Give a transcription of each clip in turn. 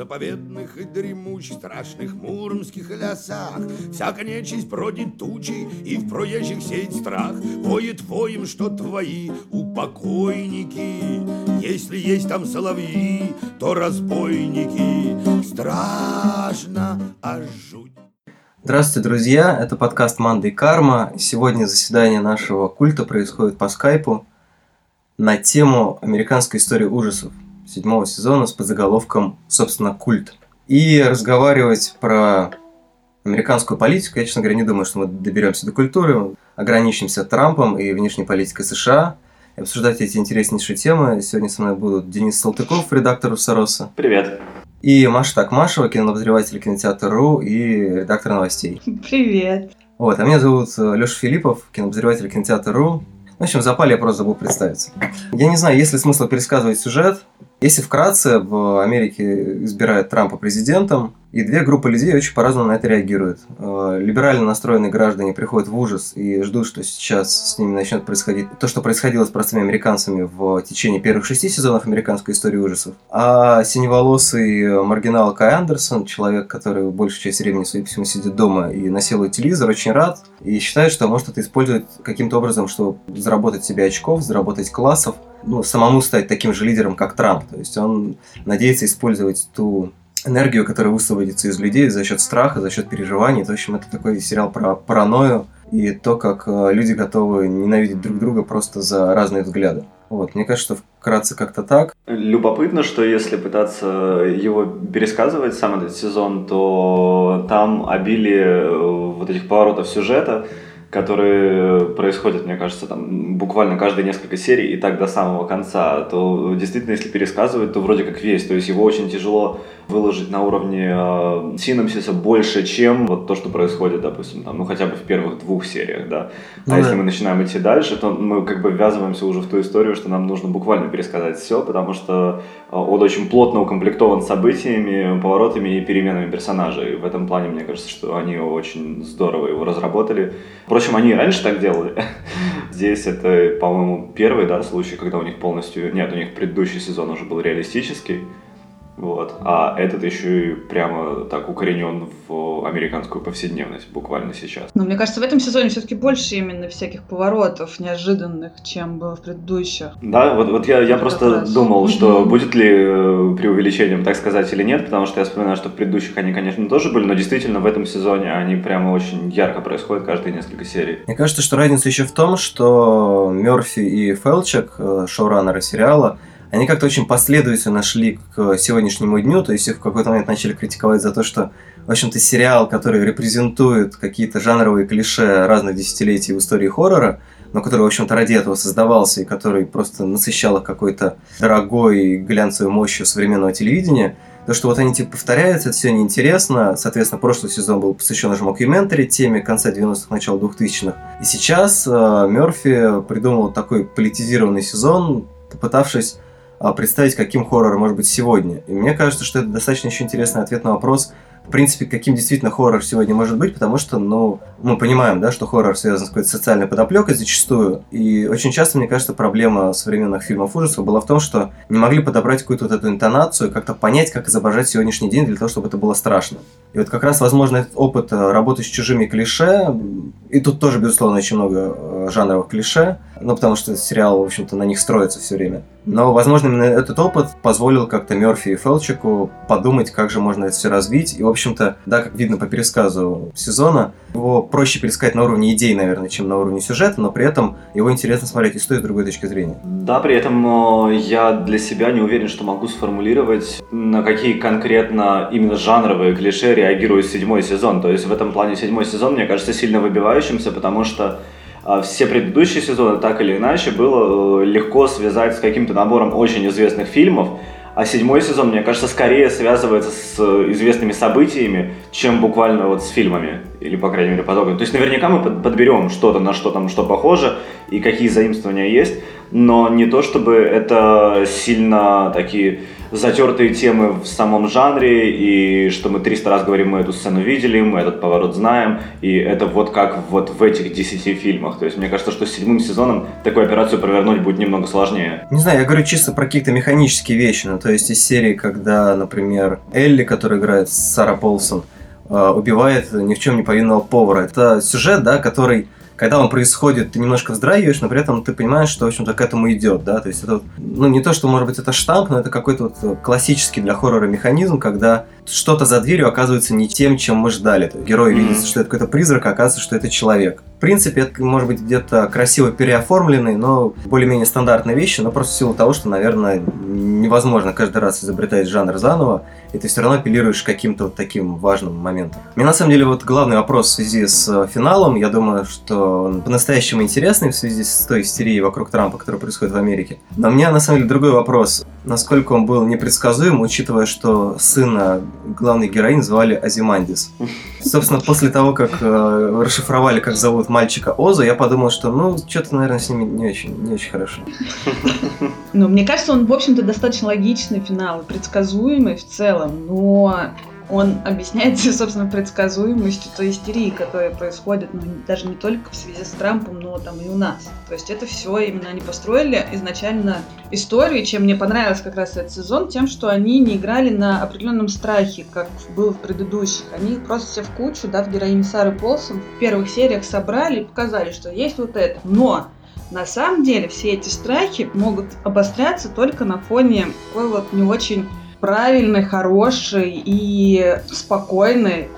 заповедных и дремучих страшных муромских лесах. Всяко нечисть бродит тучи, и в проезжих сеет страх. Воет воем, что твои упокойники. Если есть там соловьи, то разбойники. Страшно, а жуть Здравствуйте, друзья! Это подкаст «Манда и карма». Сегодня заседание нашего культа происходит по скайпу на тему американской истории ужасов седьмого сезона с подзаголовком, собственно, «Культ». И разговаривать про американскую политику, я, честно говоря, не думаю, что мы доберемся до культуры. Ограничимся Трампом и внешней политикой США. И обсуждать эти интереснейшие темы сегодня со мной будут Денис Салтыков, редактор Усароса. Привет. И Маша Такмашева, кинообозреватель кинотеатра.ру и редактор новостей. Привет. Вот, а меня зовут э, Леша Филиппов, кинообозреватель кинотеатра.ру. В общем, в запале я просто забыл представиться. Я не знаю, есть ли смысл пересказывать сюжет. Если вкратце, в Америке избирают Трампа президентом, и две группы людей очень по-разному на это реагируют. Э, либерально настроенные граждане приходят в ужас и ждут, что сейчас с ними начнет происходить то, что происходило с простыми американцами в течение первых шести сезонов американской истории ужасов. А синеволосый маргинал Кай Андерсон, человек, который большую часть времени, судя по всему, сидит дома и насилует телевизор, очень рад и считает, что может это использовать каким-то образом, чтобы заработать себе очков, заработать классов, ну, самому стать таким же лидером, как Трамп. То есть он надеется использовать ту энергию, которая высвободится из людей за счет страха, за счет переживаний. В общем, это такой сериал про паранойю и то, как э, люди готовы ненавидеть друг друга просто за разные взгляды. Вот, мне кажется, вкратце как-то так. Любопытно, что если пытаться его пересказывать, сам этот сезон, то там обилие э, вот этих поворотов сюжета, которые происходят, мне кажется, там буквально каждые несколько серий и так до самого конца, то действительно, если пересказывать, то вроде как весь. То есть его очень тяжело выложить на уровне э, синопсиса больше, чем вот то, что происходит, допустим, там, ну хотя бы в первых двух сериях, да. А ну, если мы начинаем идти дальше, то мы как бы ввязываемся уже в ту историю, что нам нужно буквально пересказать все, потому что э, он очень плотно укомплектован событиями, поворотами и переменами персонажей. В этом плане, мне кажется, что они очень здорово его разработали. Впрочем, они и раньше так делали. Здесь это, по-моему, первый да, случай, когда у них полностью... Нет, у них предыдущий сезон уже был реалистический. Вот. А этот еще и прямо так укоренен в американскую повседневность буквально сейчас. Но мне кажется, в этом сезоне все-таки больше именно всяких поворотов неожиданных, чем было в предыдущих. Да, вот, вот я, я просто раз. думал, что будет ли э, преувеличением, так сказать, или нет, потому что я вспоминаю, что в предыдущих они, конечно, тоже были, но действительно в этом сезоне они прямо очень ярко происходят каждые несколько серий. Мне кажется, что разница еще в том, что Мерфи и Фэлчак, э, шоураннеры сериала, они как-то очень последовательно шли к сегодняшнему дню, то есть их в какой-то момент начали критиковать за то, что, в общем-то, сериал, который репрезентует какие-то жанровые клише разных десятилетий в истории хоррора, но который, в общем-то, ради этого создавался и который просто насыщал их какой-то дорогой глянцевой мощью современного телевидения, то, что вот они типа повторяются, это все неинтересно. Соответственно, прошлый сезон был посвящен уже мокюментари теме конца 90-х, начала 2000-х. И сейчас э, Мерфи придумал такой политизированный сезон, попытавшись представить, каким хоррор может быть сегодня. И мне кажется, что это достаточно еще интересный ответ на вопрос, в принципе, каким действительно хоррор сегодня может быть, потому что, ну, мы понимаем, да, что хоррор связан с какой-то социальной подоплекой зачастую, и очень часто, мне кажется, проблема современных фильмов ужасов была в том, что не могли подобрать какую-то вот эту интонацию, как-то понять, как изображать сегодняшний день для того, чтобы это было страшно. И вот как раз, возможно, этот опыт э, работы с чужими клише, и тут тоже, безусловно, очень много э, жанровых клише, ну, потому что сериал, в общем-то, на них строится все время. Но, возможно, именно этот опыт позволил как-то Мерфи и Фелчику подумать, как же можно это все развить. И, в общем-то, да, как видно по пересказу сезона, его проще пересказать на уровне идей, наверное, чем на уровне сюжета, но при этом его интересно смотреть и с той, и с другой точки зрения. Да, при этом э, я для себя не уверен, что могу сформулировать, на какие конкретно именно жанровые клише реагирует седьмой сезон. То есть в этом плане седьмой сезон, мне кажется, сильно выбивающимся, потому что а все предыдущие сезоны так или иначе было э, легко связать с каким-то набором очень известных фильмов, а седьмой сезон, мне кажется, скорее связывается с э, известными событиями, чем буквально вот с фильмами. Или, по крайней мере, подобное. То есть наверняка мы подберем что-то, на что там что похоже, и какие заимствования есть, но не то, чтобы это сильно такие затертые темы в самом жанре, и что мы 300 раз говорим, мы эту сцену видели, мы этот поворот знаем, и это вот как вот в этих 10 фильмах. То есть мне кажется, что с седьмым сезоном такую операцию провернуть будет немного сложнее. Не знаю, я говорю чисто про какие-то механические вещи, ну то есть из серии, когда, например, Элли, которая играет Сара Полсон, убивает ни в чем не повинного повара. Это сюжет, да, который когда он происходит, ты немножко вздрагиваешь, но при этом ты понимаешь, что, в общем-то, к этому идет, да, то есть это, ну, не то, что, может быть, это штамп, но это какой-то вот классический для хоррора механизм, когда что-то за дверью оказывается не тем, чем мы ждали. Герой mm-hmm. видит, что это какой-то призрак, а оказывается, что это человек. В принципе, это может быть где-то красиво переоформленный, но более-менее стандартные вещи, но просто в силу того, что, наверное, невозможно каждый раз изобретать жанр заново, и ты все равно апеллируешь каким-то вот таким важным моментам. Мне на самом деле вот главный вопрос в связи с э, финалом, я думаю, что он по-настоящему интересный в связи с той истерией вокруг Трампа, которая происходит в Америке. Но у меня на самом деле другой вопрос. Насколько он был непредсказуем, учитывая, что сына главной героини звали Азимандис. Собственно, после того, как э, расшифровали, как зовут мальчика Оза, я подумал, что, ну, что-то, наверное, с ними не очень, не очень хорошо. Ну, мне кажется, он, в общем-то, достаточно логичный финал, предсказуемый в целом, но он объясняется, собственно, предсказуемостью той истерии, которая происходит, ну, даже не только в связи с Трампом, но там и у нас. То есть это все именно они построили изначально историю, чем мне понравился как раз этот сезон, тем, что они не играли на определенном страхе, как было в предыдущих. Они просто все в кучу, да, в героине Сары Полсон в первых сериях собрали и показали, что есть вот это. Но на самом деле все эти страхи могут обостряться только на фоне такой вот не очень правильной, хорошей и спокойной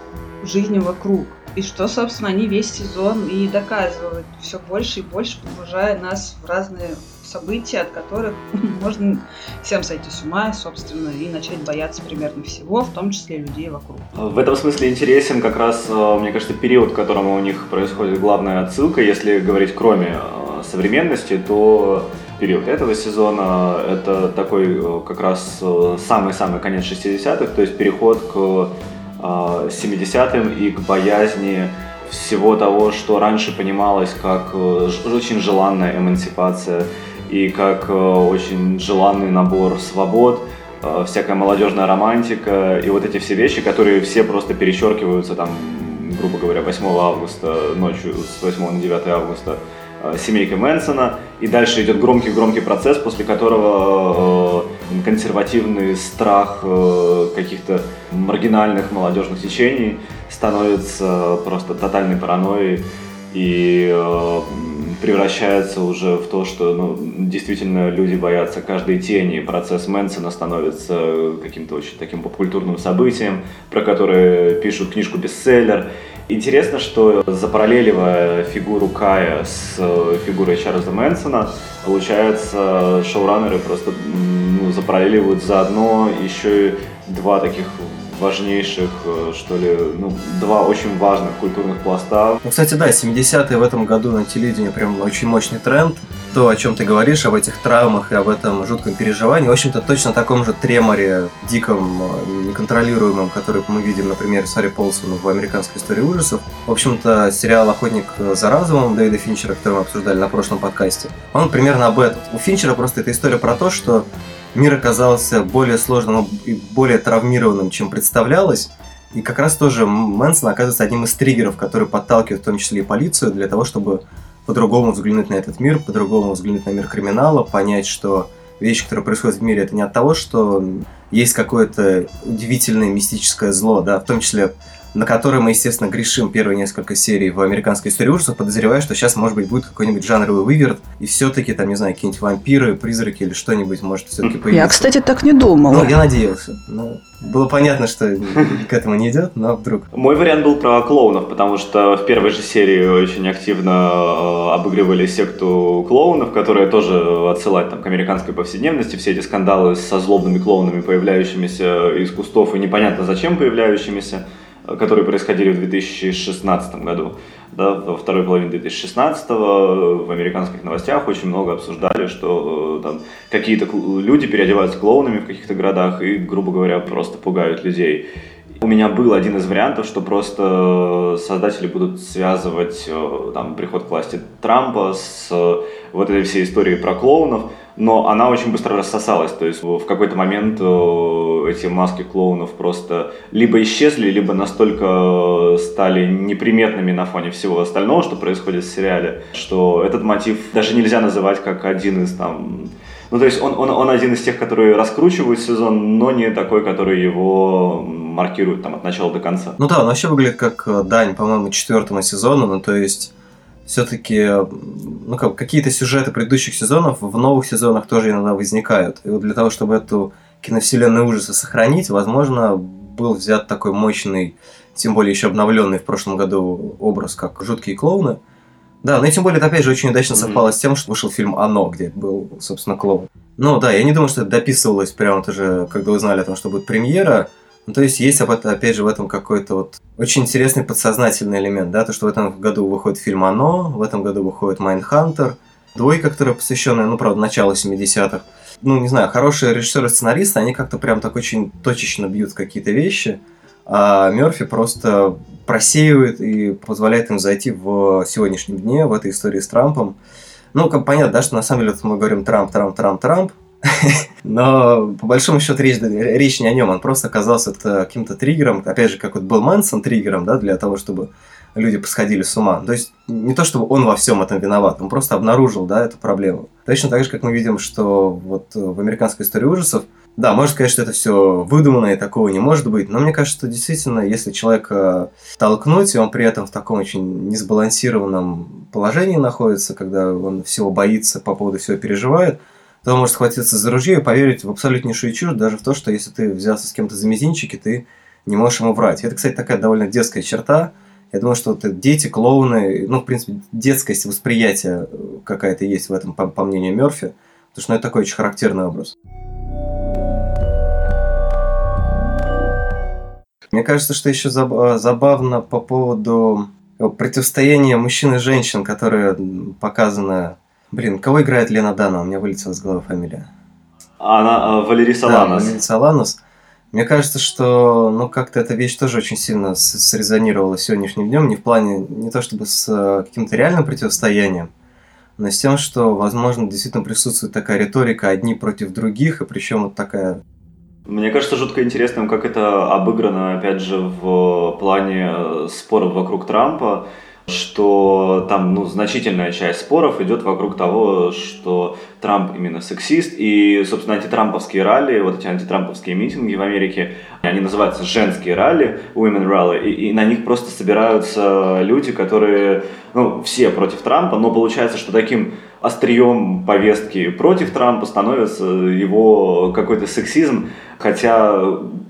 жизни вокруг. И что, собственно, они весь сезон и доказывают, все больше и больше погружая нас в разные события, от которых можно всем сойти с ума, собственно, и начать бояться примерно всего, в том числе людей вокруг. В этом смысле интересен как раз, э, мне кажется, период, к которому у них происходит главная отсылка. Если говорить кроме э, современности, то период этого сезона. Это такой э, как раз самый-самый конец 60-х, то есть переход к 70-м и к боязни всего того, что раньше понималось как очень желанная эмансипация и как э, очень желанный набор свобод, э, всякая молодежная романтика и вот эти все вещи, которые все просто перечеркиваются там, грубо говоря, 8 августа, ночью с 8 на 9 августа. э, семейка Мэнсона, и дальше идет громкий-громкий процесс, после которого консервативный страх каких-то маргинальных молодежных течений становится просто тотальной паранойей, и превращается уже в то, что ну, действительно люди боятся каждой тени. Процесс Мэнсона становится каким-то очень таким попкультурным событием, про которое пишут книжку-бестселлер. Интересно, что запараллеливая фигуру Кая с фигурой Чарльза Мэнсона, получается, шоураннеры просто ну, запараллеливают заодно еще и два таких важнейших, э, что ли, ну, два очень важных культурных пласта. Ну, кстати, да, 70-е в этом году на телевидении прям очень мощный тренд. То, о чем ты говоришь, об этих травмах и об этом жутком переживании, в общем-то, точно таком же треморе, диком, э, неконтролируемом, который мы видим, например, Саре Полсону в «Американской истории ужасов». В общем-то, сериал «Охотник за разумом» Дэвида Финчера, который мы обсуждали на прошлом подкасте, он примерно об этом. У Финчера просто эта история про то, что мир оказался более сложным и более травмированным, чем представлялось. И как раз тоже Мэнсон оказывается одним из триггеров, который подталкивает в том числе и полицию для того, чтобы по-другому взглянуть на этот мир, по-другому взглянуть на мир криминала, понять, что вещи, которые происходят в мире, это не от того, что есть какое-то удивительное мистическое зло, да, в том числе на который мы, естественно, грешим первые несколько серий в американской истории ужасов, подозреваю, что сейчас, может быть, будет какой-нибудь жанровый выверт, и все-таки, там, не знаю, какие-нибудь вампиры, призраки или что-нибудь может все-таки появиться. Я, кстати, так не думала. Ну, я надеялся. Но было понятно, что к этому не идет, но вдруг. Мой вариант был про клоунов, потому что в первой же серии очень активно э, обыгрывали секту клоунов, которая тоже отсылает там, к американской повседневности. Все эти скандалы со злобными клоунами, появляющимися из кустов и непонятно зачем появляющимися которые происходили в 2016 году. Да, во второй половине 2016 в американских новостях очень много обсуждали, что э, там какие-то люди переодеваются клоунами в каких-то городах и, грубо говоря, просто пугают людей. У меня был один из вариантов, что просто создатели будут связывать э, там, приход к власти Трампа с э, вот этой всей историей про клоунов, но она очень быстро рассосалась. То есть в какой-то момент э, эти маски клоунов просто либо исчезли, либо настолько стали неприметными на фоне всего остального, что происходит в сериале, что этот мотив даже нельзя называть как один из там ну, то есть он, он, он один из тех, которые раскручивают сезон, но не такой, который его маркирует там от начала до конца. Ну да, он вообще выглядит как э, дань, по-моему, четвертому сезону, ну то есть все-таки ну, как, какие-то сюжеты предыдущих сезонов в новых сезонах тоже иногда возникают. И вот для того, чтобы эту киновселенную ужаса сохранить, возможно, был взят такой мощный, тем более еще обновленный в прошлом году образ, как «Жуткие клоуны», да, ну и тем более это опять же очень удачно совпало mm-hmm. с тем, что вышел фильм «Оно», где был, собственно, клоун. Ну да, я не думаю, что это дописывалось прямо тоже, когда узнали о том, что будет премьера. Ну, то есть есть опять же в этом какой-то вот очень интересный подсознательный элемент, да, то, что в этом году выходит фильм «Оно», в этом году выходит «Mindhunter», двойка, которая посвященная, ну, правда, началу 70-х. Ну, не знаю, хорошие режиссеры и сценаристы, они как-то прям так очень точечно бьют какие-то вещи, а Мерфи просто просеивает и позволяет им зайти в сегодняшнем дне, в этой истории с Трампом. Ну, как понятно, да, что на самом деле мы говорим Трамп, Трамп, Трамп, Трамп, но по большому счету речь, речь не о нем, он просто оказался каким-то триггером, опять же, как вот был Мэнсон триггером, да, для того, чтобы люди посходили с ума. То есть не то, чтобы он во всем этом виноват, он просто обнаружил, да, эту проблему. Точно так же, как мы видим, что вот в американской истории ужасов да, можно сказать, что это все выдумано и такого не может быть, но мне кажется, что действительно, если человека толкнуть, и он при этом в таком очень несбалансированном положении находится, когда он всего боится, по поводу всего переживает, то он может схватиться за ружье и поверить в абсолютнейшую чушь, даже в то, что если ты взялся с кем-то за мизинчики, ты не можешь ему врать. Это, кстати, такая довольно детская черта. Я думаю, что вот дети, клоуны, ну, в принципе, детскость восприятия какая-то есть в этом, по, по мнению Мерфи, потому что ну, это такой очень характерный образ. Мне кажется, что еще э, забавно по поводу э, противостояния мужчин и женщин, которое показано... Блин, кого играет Лена Дана? У меня вылетела из головы фамилия. Она э, Валерий Саланос. Да, Валерий Саланос. Мне кажется, что ну как-то эта вещь тоже очень сильно срезонировала сегодняшним днем, не в плане не то чтобы с каким-то реальным противостоянием, но с тем, что, возможно, действительно присутствует такая риторика одни против других, и причем вот такая мне кажется жутко интересным, как это обыграно, опять же, в плане э, споров вокруг Трампа, что там ну, значительная часть споров идет вокруг того, что Трамп именно сексист, и, собственно, антитрамповские ралли, вот эти антитрамповские митинги в Америке, они называются женские ралли, women rally, и, и на них просто собираются люди, которые, ну, все против Трампа, но получается, что таким острием повестки против Трампа становится его какой-то сексизм, хотя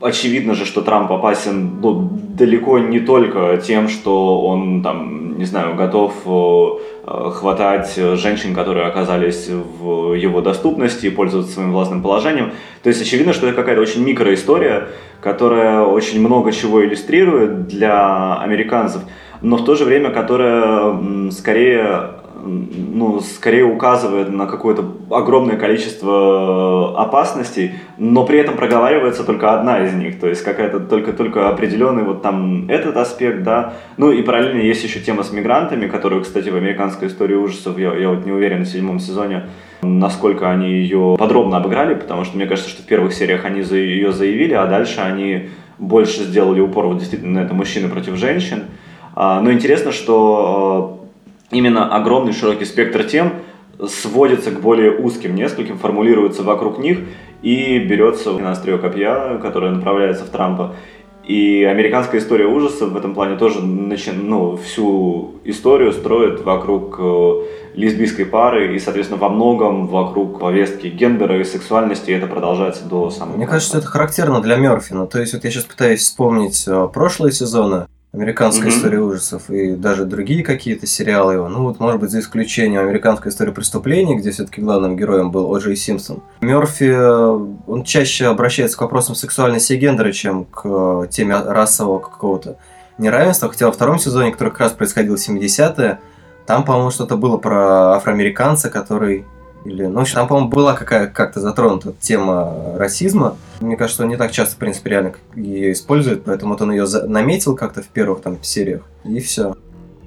очевидно же, что Трамп опасен ну, далеко не только тем, что он там, не знаю, готов э, хватать женщин, которые оказались в его доступности и пользоваться своим властным положением. То есть очевидно, что это какая-то очень микроистория, которая очень много чего иллюстрирует для американцев, но в то же время которая скорее ну, скорее указывает на какое-то огромное количество опасностей, но при этом проговаривается только одна из них, то есть какая-то только, только определенный вот там этот аспект, да. Ну и параллельно есть еще тема с мигрантами, которую, кстати, в американской истории ужасов, я, я вот не уверен в седьмом сезоне, насколько они ее подробно обыграли, потому что мне кажется, что в первых сериях они за ее заявили, а дальше они больше сделали упор вот действительно на это мужчины против женщин. А, но интересно, что именно огромный широкий спектр тем сводится к более узким нескольким, формулируется вокруг них и берется на острие копья, которое направляется в Трампа. И американская история ужасов в этом плане тоже начин, ну, всю историю строит вокруг э, лесбийской пары и, соответственно, во многом вокруг повестки гендера и сексуальности, и это продолжается до самого Мне конца. кажется, это характерно для Мерфина. То есть, вот я сейчас пытаюсь вспомнить э, прошлые сезоны, Американская mm-hmm. история ужасов и даже другие какие-то сериалы его. Ну вот, может быть, за исключением Американской истории преступлений, где все-таки главным героем был О. Джей Симпсон. Мерфи, он чаще обращается к вопросам сексуальности и гендера, чем к э, теме расового какого-то неравенства. Хотя во втором сезоне, который как раз происходил в 70-е, там, по-моему, что-то было про афроамериканца, который или, ну, там, по-моему, была какая как-то затронута тема расизма. Мне кажется, он не так часто, в принципе, реально ее использует, поэтому вот он ее наметил как-то в первых там сериях, и все.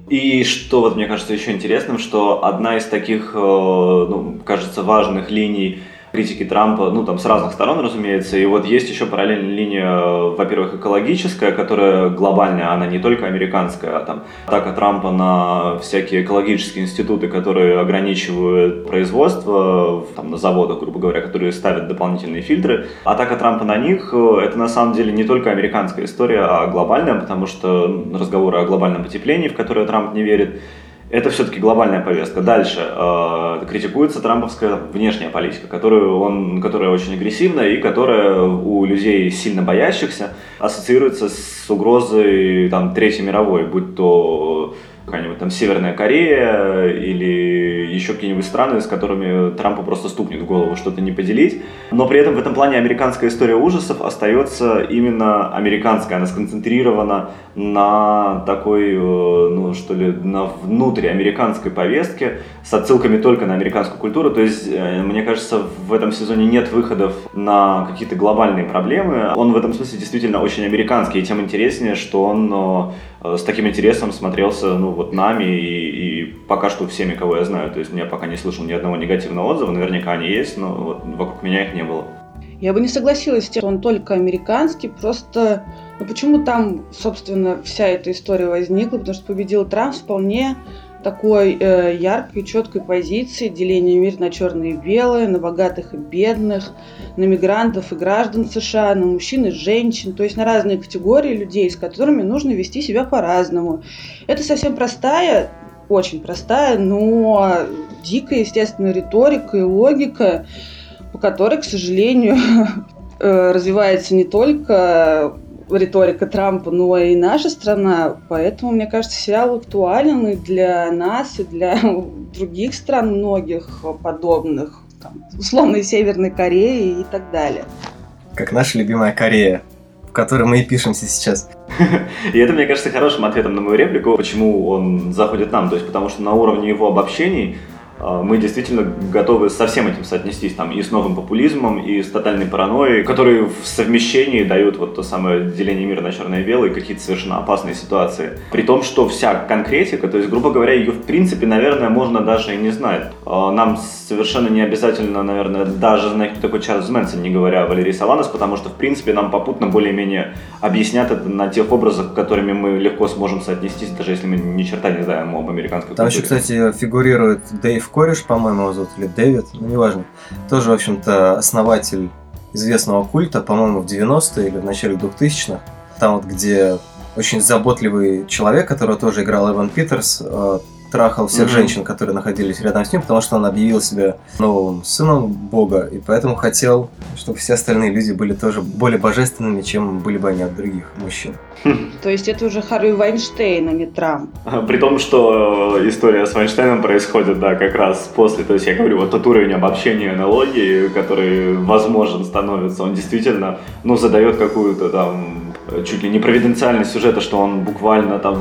И что вот мне кажется еще интересным, что одна из таких, э, ну, кажется, важных линий критики Трампа, ну, там, с разных сторон, разумеется. И вот есть еще параллельная линия, во-первых, экологическая, которая глобальная, она не только американская, а там атака Трампа на всякие экологические институты, которые ограничивают производство, там, на заводах, грубо говоря, которые ставят дополнительные фильтры. Атака Трампа на них, это на самом деле не только американская история, а глобальная, потому что разговоры о глобальном потеплении, в которое Трамп не верит, это все-таки глобальная повестка. Дальше э, критикуется трамповская внешняя политика, которую он, которая очень агрессивная и которая у людей сильно боящихся ассоциируется с угрозой там, Третьей мировой, будь то какая-нибудь там Северная Корея или еще какие-нибудь страны, с которыми Трампу просто стукнет в голову что-то не поделить. Но при этом в этом плане американская история ужасов остается именно американская. Она сконцентрирована на такой, э, ну что ли, на внутриамериканской повестке с отсылками только на американскую культуру. То есть, э, мне кажется, в этом сезоне нет выходов на какие-то глобальные проблемы. Он в этом смысле действительно очень американский, и тем интереснее, что он э, с таким интересом смотрелся ну, вот нами и, и пока что всеми, кого я знаю. То есть я пока не слышал ни одного негативного отзыва, наверняка они есть, но вот вокруг меня их не было. Я бы не согласилась с тем, что он только американский, просто ну, почему там, собственно, вся эта история возникла, потому что победил Трамп вполне такой э, яркой, четкой позиции деления мира на черные и белые, на богатых и бедных, на мигрантов и граждан США, на мужчин и женщин, то есть на разные категории людей, с которыми нужно вести себя по-разному. Это совсем простая, очень простая, но дикая, естественно, риторика и логика, по которой, к сожалению, э, развивается не только риторика Трампа, но и наша страна. Поэтому, мне кажется, сериал актуален и для нас, и для других стран многих подобных, там, условно, Северной Кореи и так далее. Как наша любимая Корея, в которой мы и пишемся сейчас. И это, мне кажется, хорошим ответом на мою реплику, почему он заходит нам. То есть, потому что на уровне его обобщений а, мы действительно готовы со всем этим соотнестись, там, и с новым популизмом, и с тотальной паранойей, которые в совмещении дают вот то самое деление мира на черное и белое, и какие-то совершенно опасные ситуации. При том, что вся конкретика, то есть, грубо говоря, ее в принципе, наверное, можно даже и не знать. А, нам совершенно не обязательно, наверное, даже знать, кто такой Чарльз Мэнсон, не говоря о Валерии Саланос, потому что, в принципе, нам попутно более-менее объяснят это на тех образах, которыми мы легко сможем соотнестись, даже если мы ни черта не знаем об американской Там культуре. еще, кстати, фигурирует Дэйв Дэйв Кореш, по-моему, его зовут, или Дэвид, ну, неважно. Тоже, в общем-то, основатель известного культа, по-моему, в 90-е или в начале 2000-х. Там вот, где очень заботливый человек, которого тоже играл Эван Питерс, э, трахал всех mm-hmm. женщин, которые находились рядом с ним, потому что он объявил себя новым сыном Бога, и поэтому хотел, чтобы все остальные люди были тоже более божественными, чем были бы они от других мужчин. То есть это уже Харви Вайнштейн, а не Трамп. При том, что э, история с Вайнштейном происходит, да, как раз после. То есть я говорю, вот тот уровень обобщения аналогии, который возможен становится, он действительно, ну, задает какую-то там чуть ли не провиденциальность сюжета, что он буквально там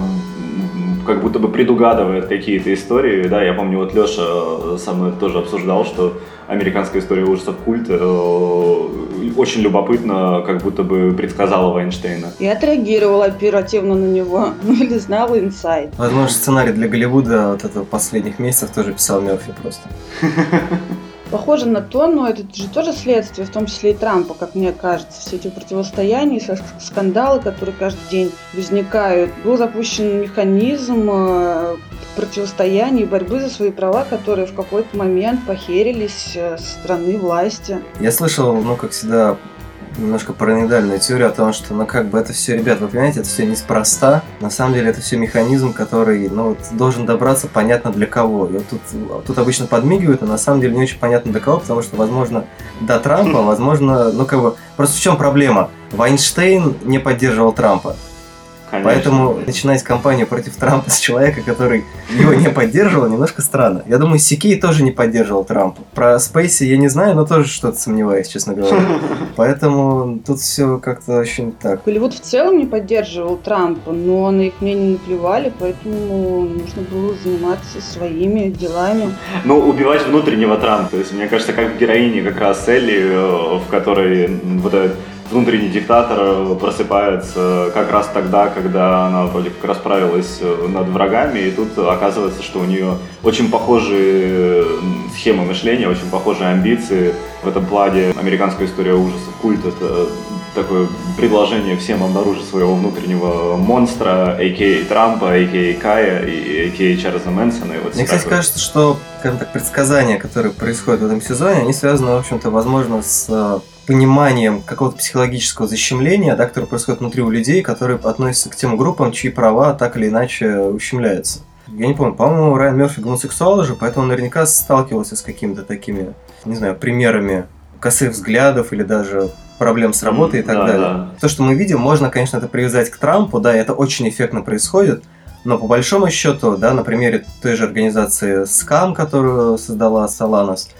как будто бы предугадывает какие-то истории. Да, я помню, вот Леша э, со мной тоже обсуждал, что американская история ужасов культ э, очень любопытно, как будто бы предсказала Вайнштейна. Я отреагировала оперативно на него, ну или знала инсайт. Возможно, сценарий для Голливуда вот этого последних месяцев тоже писал Мерфи просто. Похоже на то, но это же тоже следствие, в том числе и Трампа, как мне кажется. Все эти противостояния, скандалы, которые каждый день возникают. Был запущен механизм э, противостояния и борьбы за свои права, которые в какой-то момент похерились э, со стороны власти. Я слышал, ну, как всегда, немножко параноидальную теорию о том, что, ну, как бы это все, ребят, вы понимаете, это все неспроста. На самом деле это все механизм, который, ну, вот, должен добраться понятно для кого. И вот тут, тут обычно подмигивают, а на самом деле не очень понятно для кого, потому что, возможно, до Трампа, возможно, ну, как бы, просто в чем проблема? Вайнштейн не поддерживал Трампа. Конечно. Поэтому начинать кампанию против Трампа с человека, который его не поддерживал, немножко странно. Я думаю, Сикей тоже не поддерживал Трампа. Про Спейси я не знаю, но тоже что-то сомневаюсь, честно говоря. Поэтому тут все как-то очень так. Голливуд в целом не поддерживал Трампа, но на их мнение наплевали, поэтому нужно было заниматься своими делами. Ну, убивать внутреннего Трампа. То есть, мне кажется, как в героине как раз Элли, э, в которой вот этот внутренний диктатор просыпается как раз тогда, когда она вроде как расправилась э, над врагами, и тут оказывается, что у нее очень похожие схемы мышления, очень похожие амбиции. В этом плане американская история ужасов, культ — это такое предложение всем обнаружить своего внутреннего монстра, а.к.а. Трампа, а.к.а. Кая и а.к.а. Чарльза Мэнсона. И вот Мне, кстати, кажется, что, скажем так, предсказания, которые происходят в этом сезоне, они связаны, в общем-то, возможно, с э, пониманием какого-то психологического защемления, да, которое происходит внутри у людей, которые относятся к тем группам, чьи права так или иначе ущемляются. Я не помню, по-моему, Райан Мерфи гомосексуал же, поэтому он наверняка сталкивался с какими-то такими, не знаю, примерами косых взглядов или даже проблем с работой mm, и так да, далее. Да. То, что мы видим, можно, конечно, это привязать к Трампу, да, и это очень эффектно происходит, но по большому счету, да, на примере той же организации Scam, которую создала Соланос,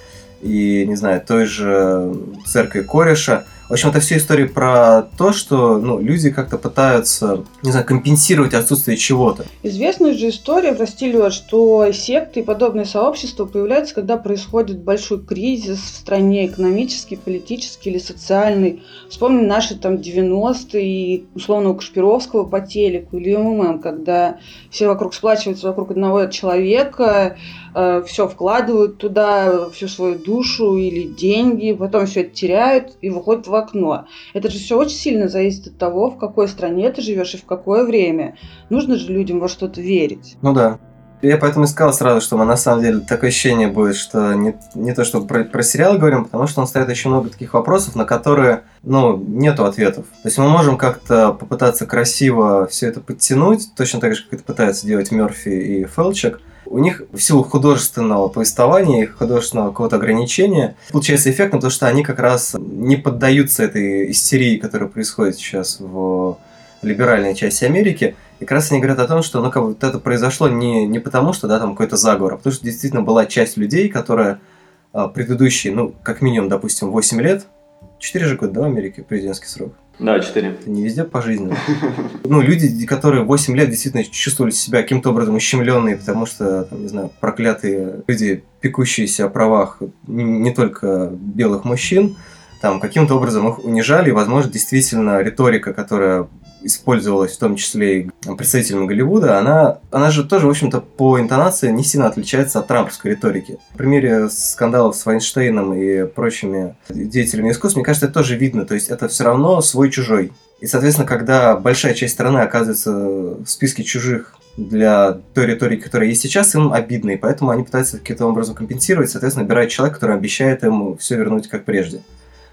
и, не знаю, той же церкви Кореша, в общем, это все истории про то, что ну, люди как-то пытаются, не знаю, компенсировать отсутствие чего-то. Известная же история, прости, Лёш, что секты и подобные сообщества появляются, когда происходит большой кризис в стране, экономический, политический или социальный. Вспомни наши там 90-е и условно у Кашпировского по телеку или МММ, когда все вокруг сплачиваются вокруг одного человека, э, все вкладывают туда, всю свою душу или деньги, потом все это теряют и выходят в в окно. Это же все очень сильно зависит от того, в какой стране ты живешь и в какое время. Нужно же людям во что-то верить. Ну да. Я поэтому и сказал сразу, что на самом деле такое ощущение будет, что не, не то, что про, про сериал говорим, потому что он ставит очень много таких вопросов, на которые, ну, нету ответов. То есть мы можем как-то попытаться красиво все это подтянуть, точно так же, как это пытаются делать Мерфи и Фелчик, у них в силу художественного повествования и художественного какого-то ограничения получается эффектно, потому что они как раз не поддаются этой истерии, которая происходит сейчас в либеральной части Америки. И как раз они говорят о том, что ну, как бы, вот это произошло не, не потому, что да, там какой-то заговор, а потому что действительно была часть людей, которая а, предыдущие, ну, как минимум, допустим, 8 лет, 4 же года, да, в Америке президентский срок, да, 4. Это не везде пожизненно. Ну, люди, которые 8 лет действительно чувствовали себя каким-то образом ущемленные, потому что, там, не знаю, проклятые люди, пекущиеся о правах не только белых мужчин, там каким-то образом их унижали, и, возможно, действительно риторика, которая использовалась в том числе и представителями Голливуда, она, она же тоже, в общем-то, по интонации не сильно отличается от трамповской риторики. В примере скандалов с Вайнштейном и прочими деятелями искусства, мне кажется, это тоже видно. То есть это все равно свой-чужой. И, соответственно, когда большая часть страны оказывается в списке чужих для той риторики, которая есть сейчас, им обидно, и поэтому они пытаются каким-то образом компенсировать, соответственно, набирают человека, который обещает им все вернуть как прежде.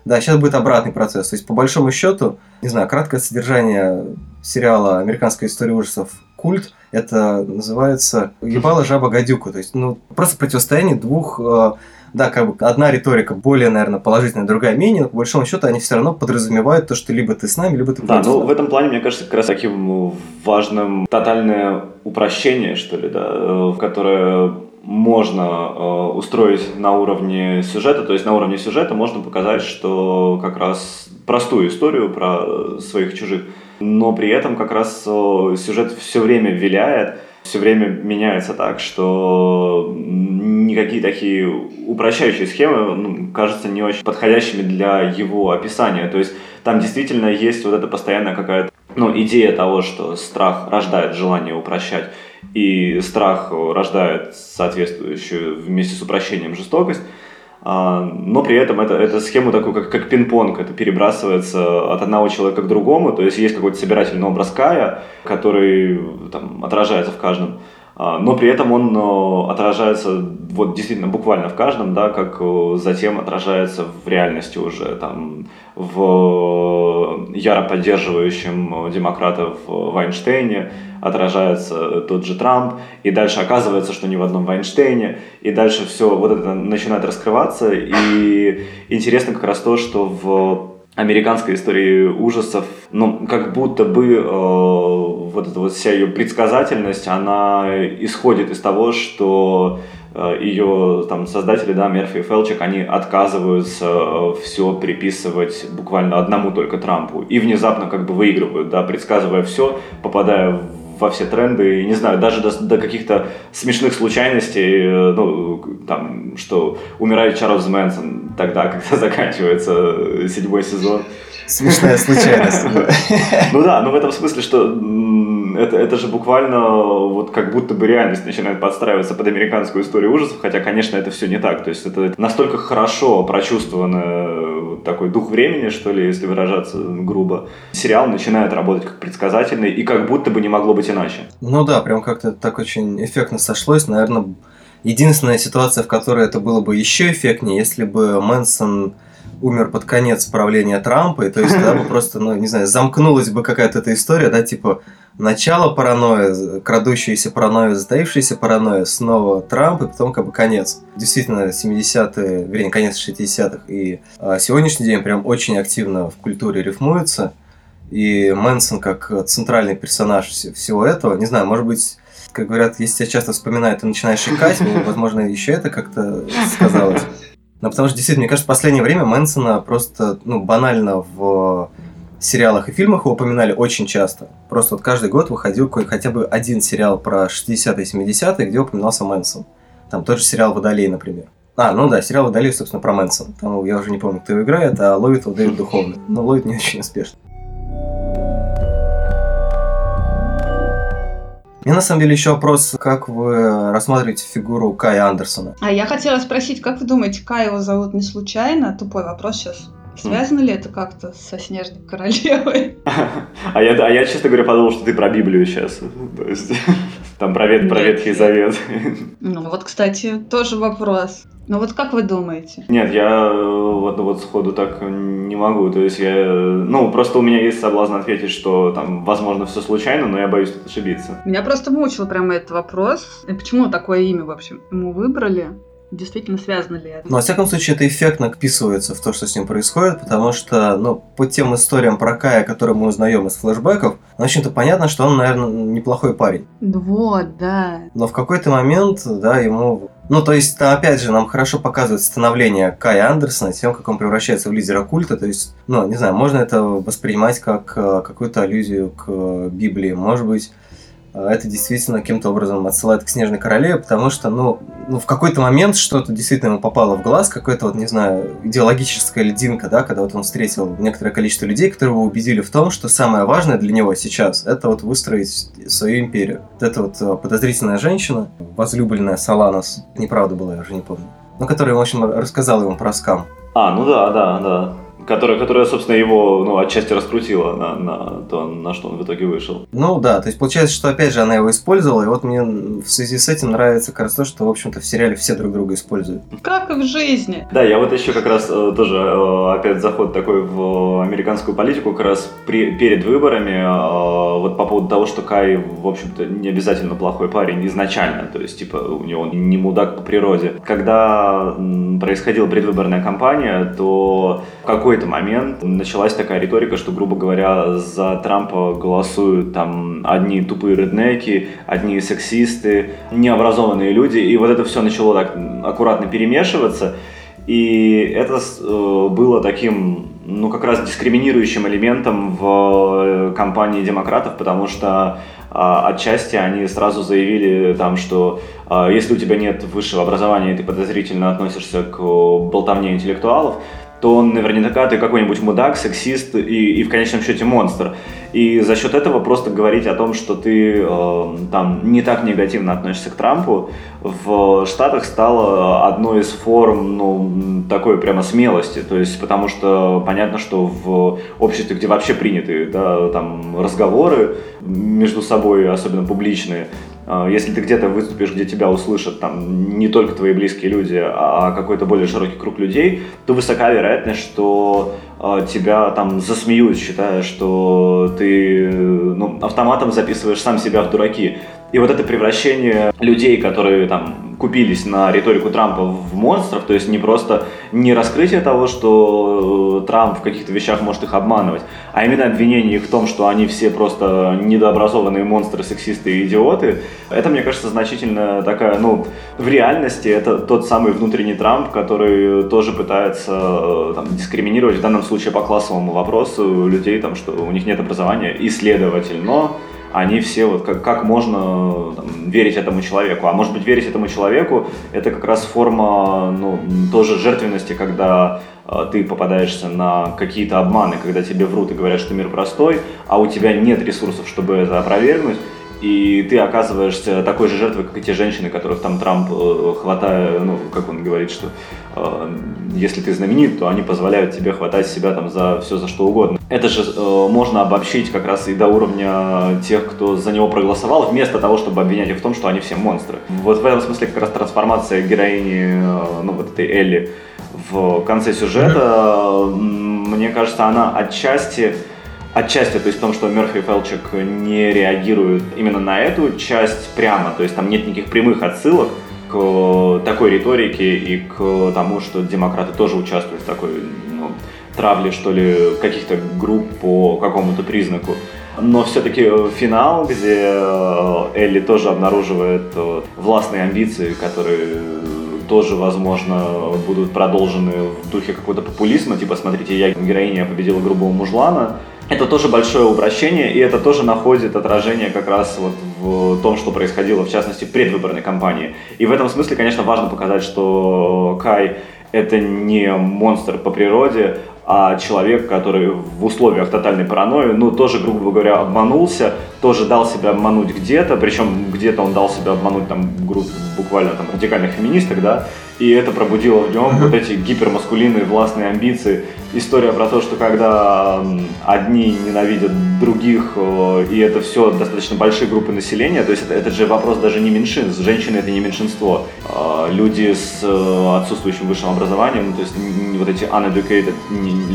Да, сейчас будет обратный процесс. То есть, по большому счету, не знаю, краткое содержание сериала «Американская история ужасов. Культ» это называется «Ебала жаба гадюку». То есть, ну, просто противостояние двух э, да, как бы одна риторика более, наверное, положительная, другая менее, но по большому счету они все равно подразумевают то, что либо ты с нами, либо ты Да, ну в этом плане, мне кажется, как раз таким важным тотальное упрощение, что ли, да, э, в которое можно э, устроить на уровне сюжета, то есть на уровне сюжета можно показать, что как раз простую историю про своих чужих, но при этом как раз э, сюжет все время виляет, все время меняется так, что никакие такие упрощающие схемы ну, кажутся не очень подходящими для его описания. То есть там действительно есть вот эта постоянная какая-то ну, идея того, что страх рождает желание упрощать и страх рождает соответствующую вместе с упрощением жестокость. А, но при этом это, это схема такую, как, как пинг-понг, это перебрасывается от одного человека к другому, то есть есть какой-то собирательный образ Кая, который там, отражается в каждом, но при этом он э, отражается вот действительно буквально в каждом, да, как э, затем отражается в реальности уже там в яро поддерживающем демократов Вайнштейне, отражается тот же Трамп, и дальше оказывается, что не в одном Вайнштейне, и дальше все вот это начинает раскрываться, и интересно как раз то, что в американской истории ужасов, ну, как будто бы э, вот эта вот вся ее предсказательность, она исходит из того, что э, ее там создатели, да, Мерфи и Фелчик, они отказываются э, все приписывать буквально одному только Трампу. И внезапно как бы выигрывают, да, предсказывая все, попадая во все тренды, и не знаю, даже до, до каких-то смешных случайностей, э, ну, там, что умирает Чарльз Мэнсон тогда, когда заканчивается седьмой сезон. Смешная случайность. Ну да, но в этом смысле, что это, это же буквально вот как будто бы реальность начинает подстраиваться под американскую историю ужасов, хотя, конечно, это все не так. То есть это настолько хорошо прочувствовано такой дух времени, что ли, если выражаться грубо. Сериал начинает работать как предсказательный, и как будто бы не могло быть иначе. Ну да, прям как-то так очень эффектно сошлось. Наверное, единственная ситуация, в которой это было бы еще эффектнее, если бы Мэнсон умер под конец правления Трампа, и то есть тогда бы просто, ну, не знаю, замкнулась бы какая-то эта история, да, типа начало паранойи, крадущаяся паранойя, затаившаяся паранойя, снова Трамп, и потом как бы конец. Действительно, 70-е, вернее, конец 60-х, и а, сегодняшний день прям очень активно в культуре рифмуется, и Мэнсон как центральный персонаж всего этого, не знаю, может быть, как говорят, если тебя часто вспоминают, ты начинаешь икать, возможно, еще это как-то сказалось. Но потому что, действительно, мне кажется, в последнее время Мэнсона просто, ну, банально в сериалах и фильмах его упоминали очень часто. Просто вот каждый год выходил какой хотя бы один сериал про 60-е, 70-е, где упоминался Мэнсон. Там тот же сериал «Водолей», например. А, ну да, сериал «Водолей», собственно, про Мэнсон. Там, я уже не помню, кто его играет, а ловит его Дэвид Духовный. Но ловит не очень успешно. Мне на самом деле еще вопрос, как вы рассматриваете фигуру Кая Андерсона? А я хотела спросить, как вы думаете, Кай его зовут не случайно? Тупой вопрос сейчас. Связано ли это как-то со Снежной Королевой? А я, а я, честно говоря, подумал, что ты про Библию сейчас. То есть, там про, вет, про Ветхий Завет. Ну вот, кстати, тоже вопрос. Ну вот как вы думаете? Нет, я э, вот, вот сходу так не могу. То есть я... Ну, просто у меня есть соблазн ответить, что там, возможно, все случайно, но я боюсь тут ошибиться. Меня просто мучил прямо этот вопрос. И почему такое имя, в общем, ему выбрали? Действительно связано ли это. Но, во всяком случае, это эффектно вписывается в то, что с ним происходит, потому что, ну, по тем историям про Кая, которые мы узнаем из флешбеков, ну, в общем-то, понятно, что он, наверное, неплохой парень. Вот, да. Но в какой-то момент, да, ему... Ну, то есть, опять же, нам хорошо показывает становление Кая Андерсона, тем, как он превращается в лидера культа, то есть, ну, не знаю, можно это воспринимать как э, какую-то аллюзию к э, Библии, может быть, это действительно каким-то образом отсылает к Снежной Королеве, потому что, ну, ну в какой-то момент что-то действительно ему попало в глаз, какая-то вот, не знаю, идеологическая льдинка, да, когда вот он встретил некоторое количество людей, которые его убедили в том, что самое важное для него сейчас – это вот выстроить свою империю. Вот эта вот э, подозрительная женщина, возлюбленная Саланос, неправда была, я уже не помню, ну, которая, в общем, рассказала ему про скам. А, ну да, да, да которая, которая, собственно, его, ну, отчасти раскрутила на, на то, на что он в итоге вышел. Ну да, то есть получается, что опять же она его использовала, и вот мне в связи с этим нравится как раз то, что, в общем-то, в сериале все друг друга используют. Как и в жизни. Да, я вот еще как раз э, тоже э, опять заход такой в американскую политику, как раз при, перед выборами, э, вот по поводу того, что Кай, в общем-то, не обязательно плохой парень изначально, то есть, типа, у него он не мудак по природе. Когда происходила предвыборная кампания, то какой какой-то момент началась такая риторика, что, грубо говоря, за Трампа голосуют там одни тупые реднеки, одни сексисты, необразованные люди, и вот это все начало так аккуратно перемешиваться, и это э, было таким, ну, как раз дискриминирующим элементом в э, кампании демократов, потому что а, отчасти они сразу заявили там, что а, если у тебя нет высшего образования ты подозрительно относишься к болтовне интеллектуалов, то он наверняка ты какой-нибудь мудак, сексист и, и в конечном счете монстр. И за счет этого просто говорить о том, что ты э, там не так негативно относишься к Трампу, в Штатах стало одной из форм, ну, такой прямо смелости. То есть, потому что понятно, что в обществе, где вообще приняты, да, там, разговоры между собой, особенно публичные, если ты где-то выступишь, где тебя услышат там не только твои близкие люди, а какой-то более широкий круг людей, то высока вероятность, что э, тебя там засмеют, считая, что ты ну, автоматом записываешь сам себя в дураки. И вот это превращение людей, которые там купились на риторику Трампа в монстров, то есть не просто не раскрытие того, что э, Трамп в каких-то вещах может их обманывать, а именно обвинение их в том, что они все просто недообразованные монстры, сексисты и идиоты. Это, мне кажется, значительно такая, ну, в реальности это тот самый внутренний Трамп, который тоже пытается э, там, дискриминировать, в данном случае по классовому вопросу, людей, там, что у них нет образования, и следовательно, они все вот как, как можно там, верить этому человеку. А может быть верить этому человеку это как раз форма ну, тоже жертвенности, когда э, ты попадаешься на какие-то обманы, когда тебе врут и говорят, что мир простой, а у тебя нет ресурсов, чтобы это опровергнуть и ты оказываешься такой же жертвой, как и те женщины, которых там Трамп э, хватает, ну, как он говорит, что э, если ты знаменит, то они позволяют тебе хватать себя там за все, за что угодно. Это же э, можно обобщить как раз и до уровня тех, кто за него проголосовал, вместо того, чтобы обвинять их в том, что они все монстры. Вот в этом смысле как раз трансформация героини, э, ну, вот этой Элли в конце сюжета, мне кажется, она отчасти Отчасти, то есть в том, что Мерфи и Фелчик не реагируют именно на эту часть прямо, то есть там нет никаких прямых отсылок к такой риторике и к тому, что демократы тоже участвуют в такой ну, травле, что ли, каких-то групп по какому-то признаку. Но все-таки финал, где Элли тоже обнаруживает властные амбиции, которые тоже, возможно, будут продолжены в духе какого-то популизма, типа, смотрите, я героиня победила грубого мужлана, это тоже большое упрощение, и это тоже находит отражение как раз вот в том, что происходило, в частности, предвыборной кампании. И в этом смысле, конечно, важно показать, что Кай это не монстр по природе, а человек, который в условиях тотальной паранойи, ну, тоже, грубо говоря, обманулся, тоже дал себя обмануть где-то, причем где-то он дал себя обмануть там буквально там радикальных феминисток, да, и это пробудило в нем вот эти гипермаскулинные властные амбиции. История про то, что когда одни ненавидят других, э, и это все достаточно большие группы населения, то есть это, это же вопрос даже не меньшинств, женщины это не меньшинство. А люди с э, отсутствующим высшим образованием, то есть вот эти uneducated,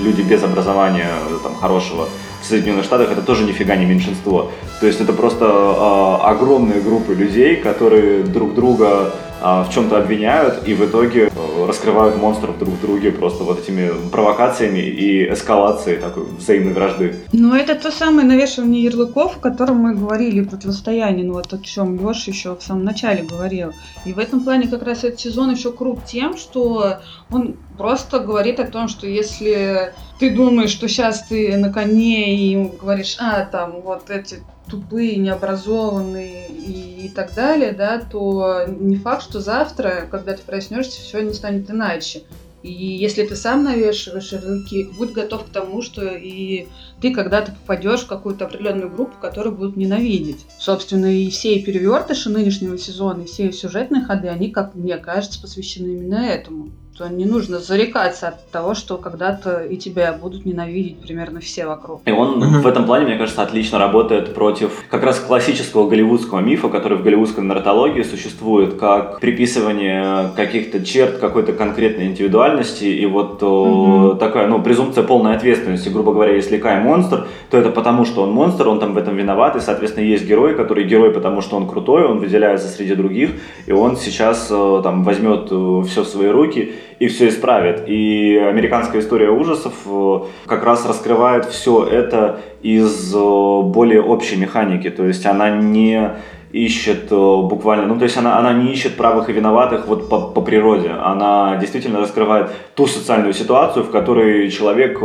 люди без образования там, хорошего, в Соединенных Штатах это тоже нифига не меньшинство. То есть это просто э, огромные группы людей, которые друг друга а, в чем-то обвиняют и в итоге э, раскрывают монстров друг в друге просто вот этими провокациями и эскалацией такой взаимной вражды. Ну, это то самое навешивание ярлыков, о котором мы говорили, противостояние, ну вот о чем Леша еще в самом начале говорил. И в этом плане как раз этот сезон еще крут тем, что он просто говорит о том, что если ты думаешь, что сейчас ты на коне и говоришь, а, там, вот эти тупые, необразованные и, и так далее, да, то не факт, что завтра, когда ты проснешься, все не станет иначе. И если ты сам навешиваешь ярлыки, будь готов к тому, что и ты когда-то попадешь в какую-то определенную группу, которую будут ненавидеть. Собственно, и все перевертыши нынешнего сезона, и все сюжетные ходы, они, как мне кажется, посвящены именно этому то не нужно зарекаться от того, что когда-то и тебя будут ненавидеть примерно все вокруг. И он в этом плане, мне кажется, отлично работает против как раз классического голливудского мифа, который в голливудской нарратологии существует как приписывание каких-то черт какой-то конкретной индивидуальности и вот mm-hmm. такая, ну, презумпция полной ответственности. Грубо говоря, если Кай монстр, то это потому, что он монстр, он там в этом виноват, и, соответственно, есть герой, который герой, потому что он крутой, он выделяется среди других, и он сейчас э, там возьмет э, все в свои руки и все исправит. И американская история ужасов э, как раз раскрывает все это из более общей механики. То есть она не ищет э, буквально, ну то есть она, она не ищет правых и виноватых вот по, по природе, она действительно раскрывает ту социальную ситуацию, в которой человек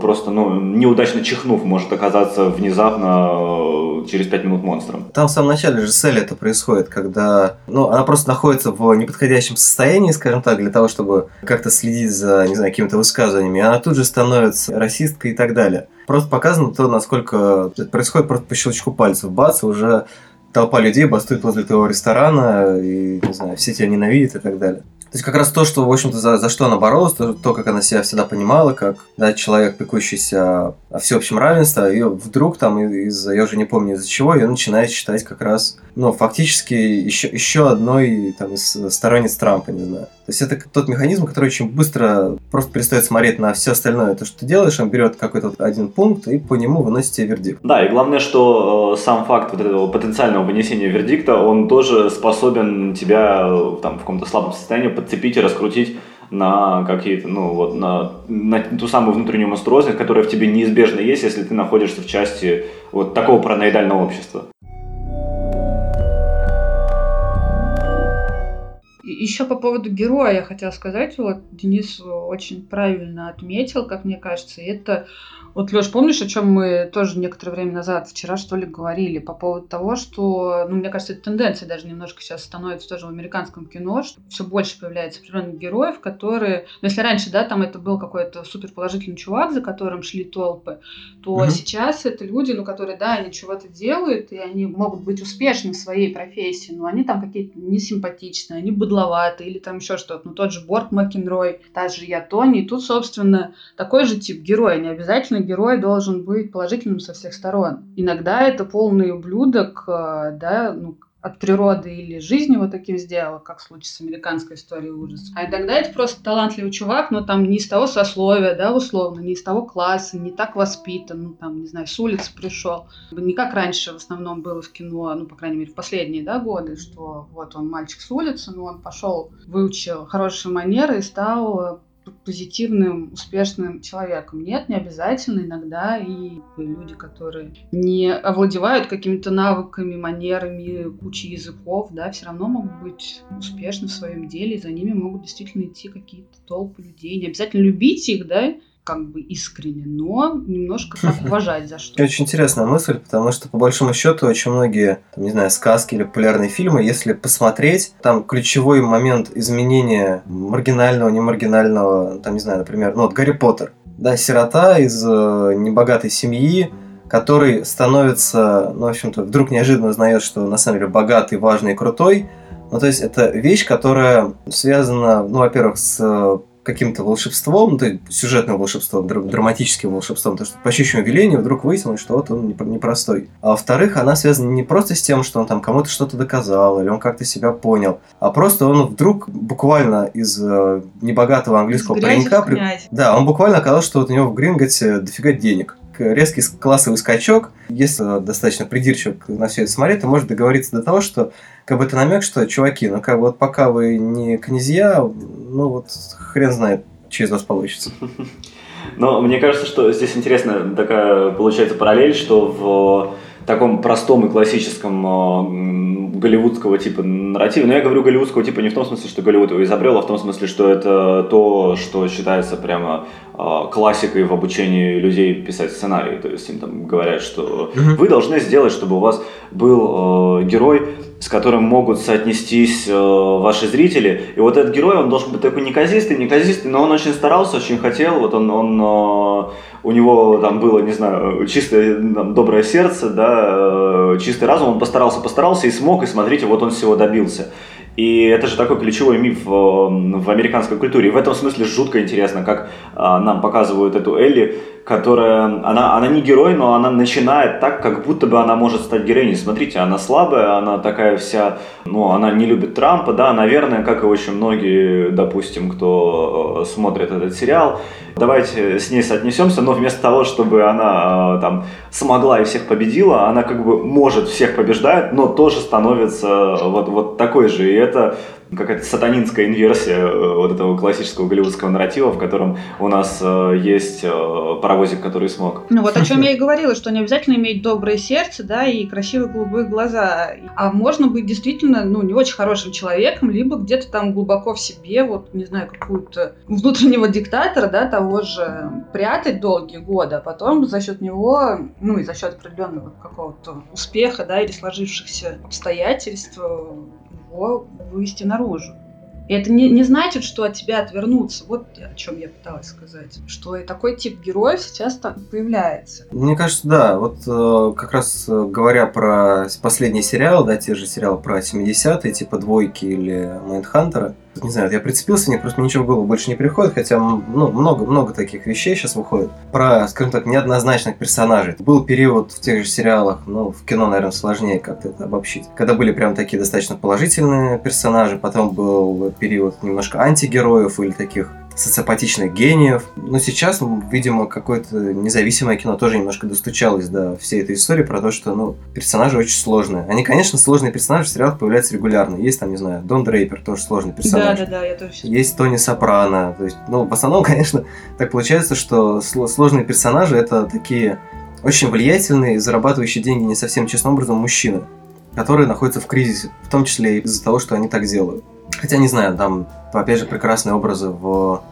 просто, ну, неудачно чихнув, может оказаться внезапно через пять минут монстром. Там в самом начале же Селли это происходит, когда, ну, она просто находится в неподходящем состоянии, скажем так, для того, чтобы как-то следить за, не знаю, какими-то высказываниями, она тут же становится расисткой и так далее. Просто показано то, насколько это происходит просто по щелчку пальцев. Бац, уже толпа людей бастует возле твоего ресторана, и, не знаю, все тебя ненавидят и так далее. То есть как раз то, что, в общем-то, за, за что она боролась, то, то, как она себя всегда понимала, как да, человек, пекущийся о всеобщем равенстве, ее вдруг там из-за, я уже не помню из-за чего, ее начинает считать как раз, ну, фактически еще, еще одной там из сторонниц Трампа, не знаю. То есть это тот механизм, который очень быстро просто перестает смотреть на все остальное, то, что ты делаешь, он берет какой-то один пункт и по нему выносит тебе вердикт. Да, и главное, что э, сам факт вот этого потенциального вынесения вердикта, он тоже способен тебя э, там в каком-то слабом состоянии подцепить и раскрутить на какие-то, ну вот, на, на ту самую внутреннюю монструозность, которая в тебе неизбежно есть, если ты находишься в части вот такого параноидального общества. Еще по поводу героя я хотела сказать, вот Денис очень правильно отметил, как мне кажется, это вот, Леш, помнишь, о чем мы тоже некоторое время назад, вчера что ли, говорили по поводу того, что, ну, мне кажется, это тенденция даже немножко сейчас становится тоже в американском кино, что все больше появляется определенных героев, которые, ну, если раньше, да, там это был какой-то супер положительный чувак, за которым шли толпы, то mm-hmm. сейчас это люди, ну, которые, да, они чего-то делают, и они могут быть успешны в своей профессии, но они там какие-то несимпатичные, они быдловатые, или там еще что-то. Ну, тот же Борт Макенрой, та же я Тони, и тут, собственно, такой же тип героя, не обязательно герой должен быть положительным со всех сторон. Иногда это полный ублюдок, э, да, ну, от природы или жизни вот таким сделал, как в случае с американской историей ужаса. А иногда это просто талантливый чувак, но там не из того сословия, да, условно, не из того класса, не так воспитан, ну, там, не знаю, с улицы пришел. Не как раньше в основном было в кино, ну, по крайней мере, в последние, да, годы, что вот он мальчик с улицы, но он пошел, выучил хорошие манеры и стал позитивным, успешным человеком. Нет, не обязательно. Иногда и люди, которые не овладевают какими-то навыками, манерами, кучей языков, да, все равно могут быть успешны в своем деле, и за ними могут действительно идти какие-то толпы людей. Не обязательно любить их, да, как бы искренне, но немножко так уважать за что. Очень интересная мысль, потому что по большому счету очень многие, там, не знаю, сказки или популярные фильмы, если посмотреть, там ключевой момент изменения маргинального, не маргинального, там, не знаю, например, ну вот Гарри Поттер, да, сирота из э, небогатой семьи, который становится, ну, в общем-то, вдруг неожиданно узнает, что на самом деле богатый, важный и крутой. Ну, то есть это вещь, которая связана, ну, во-первых, с каким-то волшебством, то есть сюжетным волшебством, драматическим волшебством, то что по щучьему велению вдруг выяснилось, что вот он непростой. А во-вторых, она связана не просто с тем, что он там кому-то что-то доказал, или он как-то себя понял, а просто он вдруг буквально из э, небогатого английского паренька... При... Да, он буквально оказалось, что вот у него в Гринготе дофига денег резкий классовый скачок. Если достаточно придирчиво на все это смотреть, то может договориться до того, что как бы это намек, что, чуваки, ну как бы вот пока вы не князья, ну вот хрен знает, что из вас получится. Но мне кажется, что здесь интересно такая получается параллель, что в таком простом и классическом э, голливудского типа нарративе. Но я говорю голливудского типа не в том смысле, что Голливуд его изобрел, а в том смысле, что это то, что считается прямо э, классикой в обучении людей писать сценарии. То есть им там говорят, что вы должны сделать, чтобы у вас был э, герой, с которым могут соотнестись э, ваши зрители. И вот этот герой, он должен быть такой неказистый, неказистый, но он очень старался, очень хотел. Вот он, он э, у него там было, не знаю, чистое там, доброе сердце, да, э, чистый разум, он постарался, постарался и смог, и смотрите, вот он всего добился. И это же такой ключевой миф в, американской культуре. И в этом смысле жутко интересно, как а, нам показывают эту Элли, которая, она, она не герой, но она начинает так, как будто бы она может стать героиней. Смотрите, она слабая, она такая вся, ну, она не любит Трампа, да, наверное, как и очень многие, допустим, кто э, смотрит этот сериал. Давайте с ней соотнесемся, но вместо того, чтобы она э, там смогла и всех победила, она как бы может всех побеждает, но тоже становится вот, вот такой же. И это какая-то сатанинская инверсия э, вот этого классического голливудского нарратива, в котором у нас э, есть э, паровозик, который смог. Ну вот о чем я и говорила, что не обязательно иметь доброе сердце, да, и красивые голубые глаза, а можно быть действительно, ну, не очень хорошим человеком, либо где-то там глубоко в себе, вот, не знаю, какую-то внутреннего диктатора, да, того же прятать долгие годы, а потом за счет него, ну, и за счет определенного какого-то успеха, да, или сложившихся обстоятельств его вывести наружу. И это не, не значит, что от тебя отвернутся. Вот о чем я пыталась сказать. Что и такой тип героев сейчас там появляется. Мне кажется, да. Вот э, как раз э, говоря про последний сериал, да, те же сериалы про 70-е, типа «Двойки» или «Майндхантера», не знаю, я прицепился, мне просто ничего в голову больше не приходит, хотя ну, много-много таких вещей сейчас выходит. Про, скажем так, неоднозначных персонажей. Был период в тех же сериалах, ну, в кино, наверное, сложнее как-то это обобщить. Когда были прям такие достаточно положительные персонажи, потом был период немножко антигероев или таких социопатичных гениев. Но сейчас, видимо, какое-то независимое кино тоже немножко достучалось до всей этой истории про то, что, ну, персонажи очень сложные. Они, конечно, сложные персонажи в сериалах появляются регулярно. Есть там, не знаю, Дон Дрейпер, тоже сложный персонаж. Да, да, да, я тоже. Есть Тони Сопрано. То есть, ну, в основном, конечно, так получается, что сложные персонажи это такие очень влиятельные, зарабатывающие деньги не совсем честным образом мужчины, которые находятся в кризисе, в том числе из-за того, что они так делают. Хотя не знаю, там, опять же, прекрасные образы в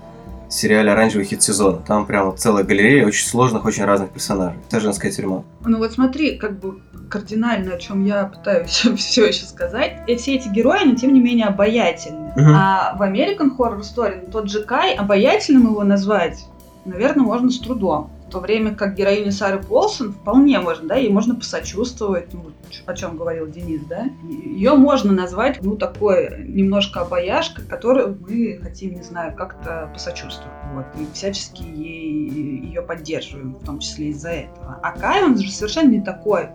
сериале «Оранжевый хит сезона». Там прям целая галерея очень сложных, очень разных персонажей. Это женская тюрьма. Ну вот смотри, как бы кардинально, о чем я пытаюсь все еще сказать. И все эти герои, они тем не менее обаятельны. Угу. А в American Horror Story ну, тот же Кай, обаятельным его назвать, наверное, можно с трудом. В то время как героиня Сары Полсон вполне можно, да, ей можно посочувствовать, ну, о чем говорил Денис, да. Ее можно назвать, ну, такой немножко обаяшкой, которую мы хотим, не знаю, как-то посочувствовать. Вот, и всячески ей, ее поддерживаем, в том числе из-за этого. А Кай, он же совершенно не такой.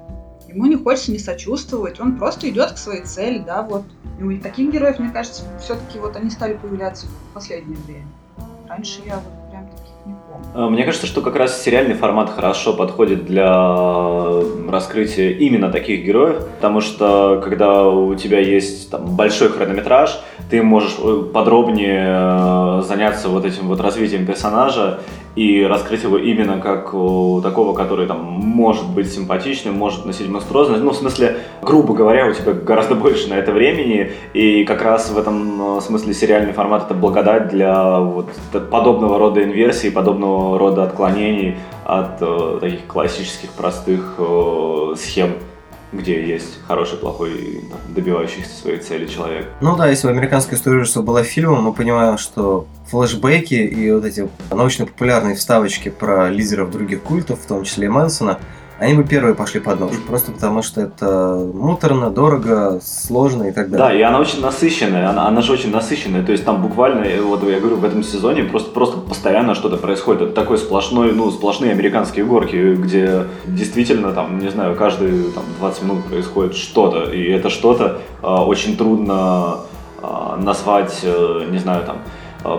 Ему не хочется не сочувствовать, он просто идет к своей цели, да, вот. И таких героев, мне кажется, все-таки вот они стали появляться в последнее время. Раньше я вот мне кажется, что как раз сериальный формат хорошо подходит для раскрытия именно таких героев, потому что когда у тебя есть там, большой хронометраж, ты можешь э, подробнее э, заняться вот этим вот развитием персонажа и раскрыть его именно как такого, который там может быть симпатичным, может носить монструозность. Ну, в смысле, грубо говоря, у тебя гораздо больше на это времени, и как раз в этом смысле сериальный формат это благодать для вот подобного рода инверсий, подобного рода отклонений от э, таких классических простых э, схем где есть хороший, плохой, добивающийся своей цели человек. Ну да, если в американской истории ужасов была фильмом, мы понимаем, что флешбеки и вот эти научно-популярные вставочки про лидеров других культов, в том числе и Мэнсона, они бы первые пошли под нож. Просто потому, что это муторно, дорого, сложно и так далее. Да, и она очень насыщенная, она, она же очень насыщенная. То есть там буквально, вот я говорю, в этом сезоне просто, просто постоянно что-то происходит. Это такой сплошной, ну, сплошные американские горки, где действительно, там, не знаю, каждые там, 20 минут происходит что-то. И это что-то э, очень трудно э, назвать, э, не знаю, там,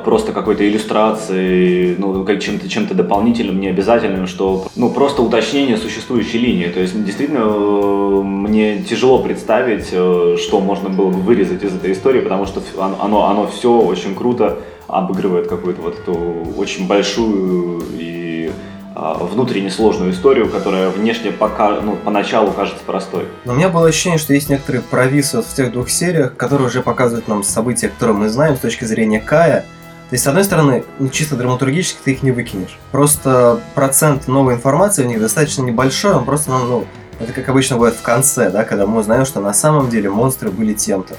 просто какой-то иллюстрацией, ну, чем-то чем дополнительным, не обязательным, что, ну, просто уточнение существующей линии. То есть, действительно, э, мне тяжело представить, э, что можно было бы вырезать из этой истории, потому что оно, оно все очень круто обыгрывает какую-то вот эту очень большую и а, внутренне сложную историю, которая внешне пока, ну, поначалу кажется простой. Но у меня было ощущение, что есть некоторые провисы вот в тех двух сериях, которые уже показывают нам события, которые мы знаем с точки зрения Кая. То есть, с одной стороны, ну, чисто драматургически ты их не выкинешь. Просто процент новой информации в них достаточно небольшой, он просто, ну, ну это как обычно бывает в конце, да, когда мы узнаем, что на самом деле монстры были тем-то.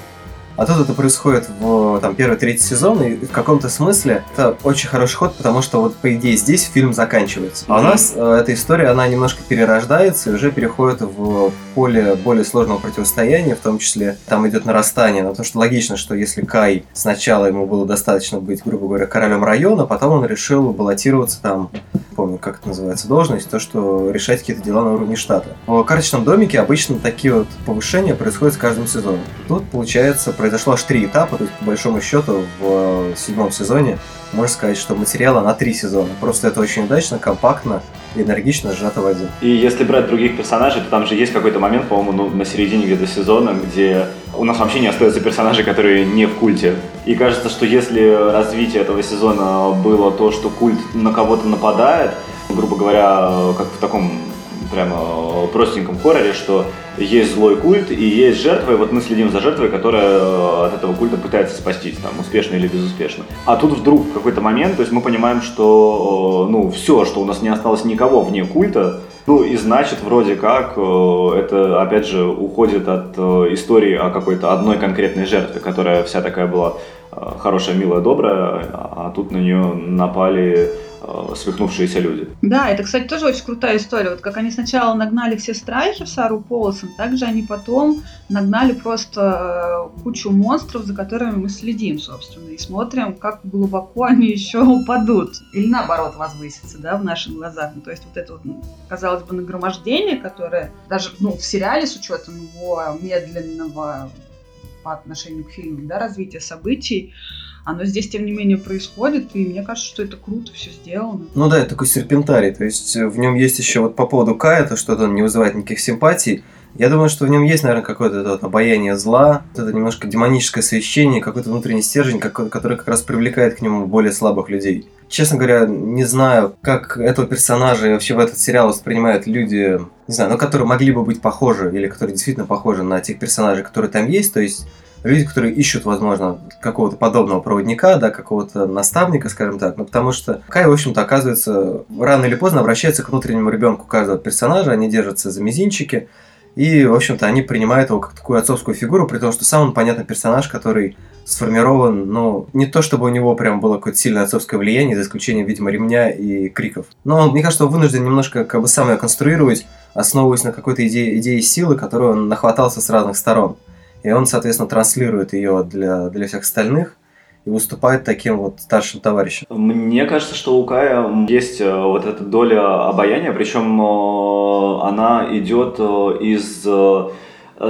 А тут это происходит в там, первый, третий сезон, и в каком-то смысле это очень хороший ход, потому что вот по идее здесь фильм заканчивается. А у нас э, эта история, она немножко перерождается и уже переходит в поле более сложного противостояния, в том числе там идет нарастание. Но то, что логично, что если Кай сначала ему было достаточно быть, грубо говоря, королем района, потом он решил баллотироваться там помню, как это называется, должность, то, что решать какие-то дела на уровне штата. В карточном домике обычно такие вот повышения происходят с каждым сезоном. Тут, получается, произошло аж три этапа, то есть, по большому счету, в седьмом сезоне можно сказать, что материала на три сезона. Просто это очень удачно, компактно, энергично сжато в один. И если брать других персонажей, то там же есть какой-то момент, по-моему, ну, на середине где-то сезона, где у нас вообще не остается персонажей, которые не в культе. И кажется, что если развитие этого сезона было то, что культ на кого-то нападает, грубо говоря, как в таком прямо простеньком хорроре, что есть злой культ и есть жертва, и вот мы следим за жертвой, которая э, от этого культа пытается спастись, там, успешно или безуспешно. А тут вдруг в какой-то момент, то есть мы понимаем, что, э, ну, все, что у нас не осталось никого вне культа, ну и значит, вроде как, э, это опять же уходит от истории о какой-то одной конкретной жертве, которая вся такая была хорошая, милая, добрая, а тут на нее напали свихнувшиеся люди. Да, это, кстати, тоже очень крутая история. Вот как они сначала нагнали все страхи в Сару Полосон, так же они потом нагнали просто э, кучу монстров, за которыми мы следим, собственно, и смотрим, как глубоко они еще упадут. Или наоборот возвысятся, да, в наших глазах. Ну, то есть вот это вот, казалось бы, нагромождение, которое даже ну, в сериале с учетом его медленного по отношению к фильму, да, развития событий, оно здесь, тем не менее, происходит, и мне кажется, что это круто все сделано. Ну да, это такой серпентарий, то есть э, в нем есть еще вот по поводу Кая, то, что он не вызывает никаких симпатий, я думаю, что в нем есть, наверное, какое-то вот обаяние зла, вот это немножко демоническое священие, какой-то внутренний стержень, который как раз привлекает к нему более слабых людей. Честно говоря, не знаю, как этого персонажа и вообще в этот сериал воспринимают люди, не знаю, но которые могли бы быть похожи, или которые действительно похожи на тех персонажей, которые там есть, то есть люди, которые ищут, возможно, какого-то подобного проводника, да, какого-то наставника, скажем так, ну, потому что Кай, в общем-то, оказывается, рано или поздно обращается к внутреннему ребенку каждого персонажа, они держатся за мизинчики, и, в общем-то, они принимают его как такую отцовскую фигуру, при том, что сам он, понятно, персонаж, который сформирован, ну, не то чтобы у него прям было какое-то сильное отцовское влияние, за исключением, видимо, ремня и криков. Но мне кажется, он вынужден немножко как бы сам ее конструировать, основываясь на какой-то идее, идее силы, которую он нахватался с разных сторон. И он, соответственно, транслирует ее для, для всех остальных и выступает таким вот старшим товарищем. Мне кажется, что у Кая есть э, вот эта доля обаяния, причем э, она идет э, из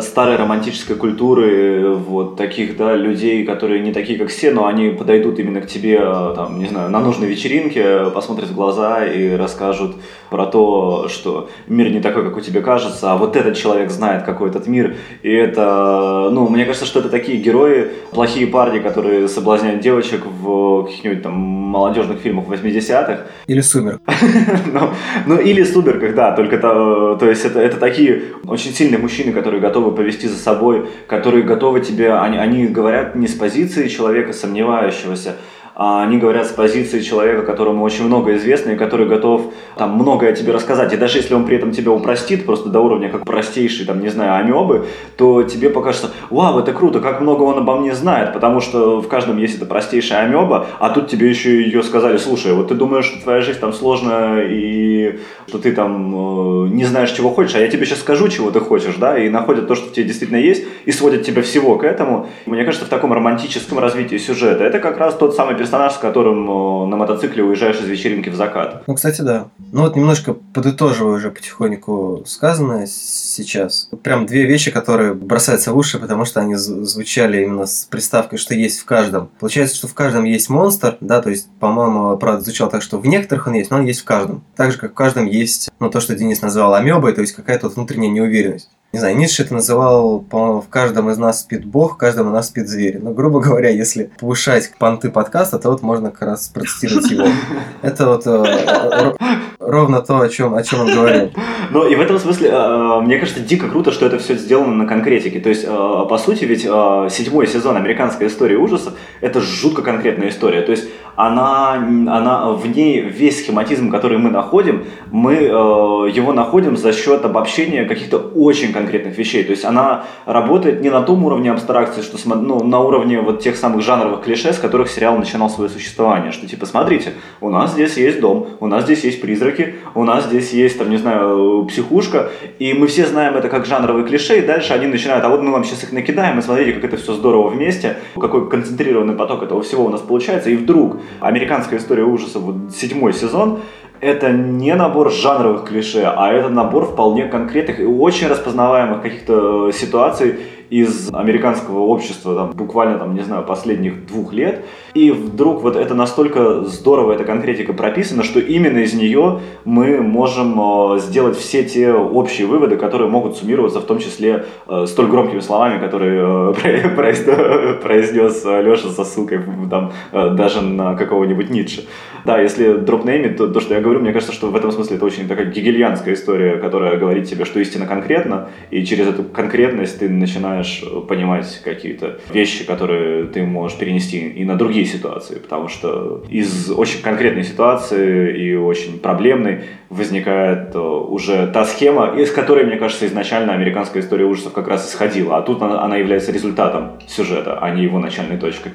старой романтической культуры, вот таких, да, людей, которые не такие, как все, но они подойдут именно к тебе, э, там, не знаю, на нужной вечеринке, посмотрят в глаза и расскажут про то, что мир не такой, как у тебя кажется, а вот этот человек знает, какой этот мир, и это, ну, мне кажется, что это такие герои, плохие парни, которые соблазняют девочек в каких-нибудь там молодежных фильмах 80-х. Или «Сумерк». ну, ну, или «Сумерках», да, только то, то есть это, это такие очень сильные мужчины, которые готовы повести за собой, которые готовы тебе, они, они говорят не с позиции человека сомневающегося, они говорят с позиции человека, которому очень много известно и который готов там многое тебе рассказать. И даже если он при этом тебя упростит просто до уровня как простейший, там, не знаю, амебы, то тебе покажется, вау, это круто, как много он обо мне знает, потому что в каждом есть эта простейшая амеба, а тут тебе еще ее сказали, слушай, вот ты думаешь, что твоя жизнь там сложная и что ты там э, не знаешь, чего хочешь, а я тебе сейчас скажу, чего ты хочешь, да, и находят то, что в тебе действительно есть, и сводят тебя всего к этому. Мне кажется, в таком романтическом развитии сюжета это как раз тот самый персонаж, с которым э, на мотоцикле уезжаешь из вечеринки в закат. Ну, кстати, да. Ну вот немножко подытоживаю уже потихоньку сказанное сейчас. Прям две вещи, которые бросаются в уши, потому что они звучали именно с приставкой, что есть в каждом. Получается, что в каждом есть монстр, да, то есть, по-моему, правда, звучало так, что в некоторых он есть, но он есть в каждом. Так же, как в каждом есть, ну, то, что Денис назвал амебой, то есть какая-то вот внутренняя неуверенность не знаю, Ницше это называл, по-моему, в каждом из нас спит бог, в каждом из нас спит зверь. Но, грубо говоря, если повышать понты подкаста, то вот можно как раз процитировать его. Это вот э, ровно то, о чем, о чем он говорил. Ну, и в этом смысле, э, мне кажется, дико круто, что это все сделано на конкретике. То есть, э, по сути, ведь седьмой сезон американской истории ужасов – это жутко конкретная история. То есть, она, она в ней весь схематизм, который мы находим, мы его находим за счет обобщения каких-то очень конкретных вещей. То есть она работает не на том уровне абстракции, что ну, на уровне вот тех самых жанровых клише, с которых сериал начинал свое существование. Что типа, смотрите, у нас здесь есть дом, у нас здесь есть призраки, у нас здесь есть, там, не знаю, психушка, и мы все знаем это как жанровые клише, и дальше они начинают, а вот мы вам сейчас их накидаем, и смотрите, как это все здорово вместе, какой концентрированный поток этого всего у нас получается, и вдруг американская история ужасов, вот седьмой сезон, это не набор жанровых клише, а это набор вполне конкретных и очень распознаваемых каких-то ситуаций из американского общества, там, буквально, там, не знаю, последних двух лет. И вдруг вот это настолько здорово, эта конкретика прописана, что именно из нее мы можем э, сделать все те общие выводы, которые могут суммироваться в том числе э, столь громкими словами, которые э, произнес Леша со ссылкой там, даже на какого-нибудь Ницше. Да, если дропнеймить, то, то, что я говорю, мне кажется, что в этом смысле это очень такая гегельянская история, которая говорит тебе, что истина конкретна, и через эту конкретность ты начинаешь понимать какие-то вещи, которые ты можешь перенести и на другие ситуации, потому что из очень конкретной ситуации и очень проблемной возникает э, уже та схема, из которой, мне кажется, изначально американская история ужасов как раз исходила, а тут она, она является результатом сюжета, а не его начальной точкой.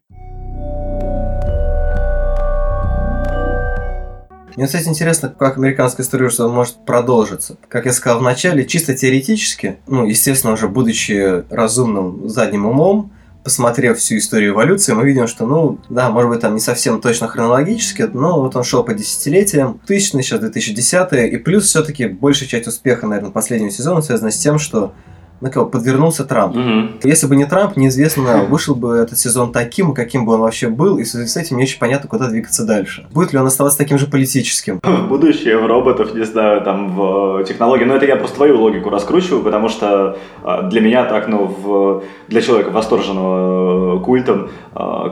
Мне, кстати, интересно, как американская история ужасов может продолжиться. Как я сказал в начале, чисто теоретически, ну, естественно, уже будучи разумным задним умом, посмотрев всю историю эволюции, мы видим, что, ну, да, может быть, там не совсем точно хронологически, но вот он шел по десятилетиям, 1000 сейчас 2010 и плюс все-таки большая часть успеха, наверное, последнего сезона связана с тем, что на кого подвернулся Трамп. Мгм. Если бы не Трамп, неизвестно, вышел бы этот сезон таким, каким бы он вообще был, и в связи с этим не очень понятно, куда двигаться дальше. Будет ли он оставаться таким же политическим? Будущее в роботов, не знаю, там в технологии. Но это я просто твою логику раскручиваю, потому что а, для меня так, ну, в, для человека восторженного э, культом,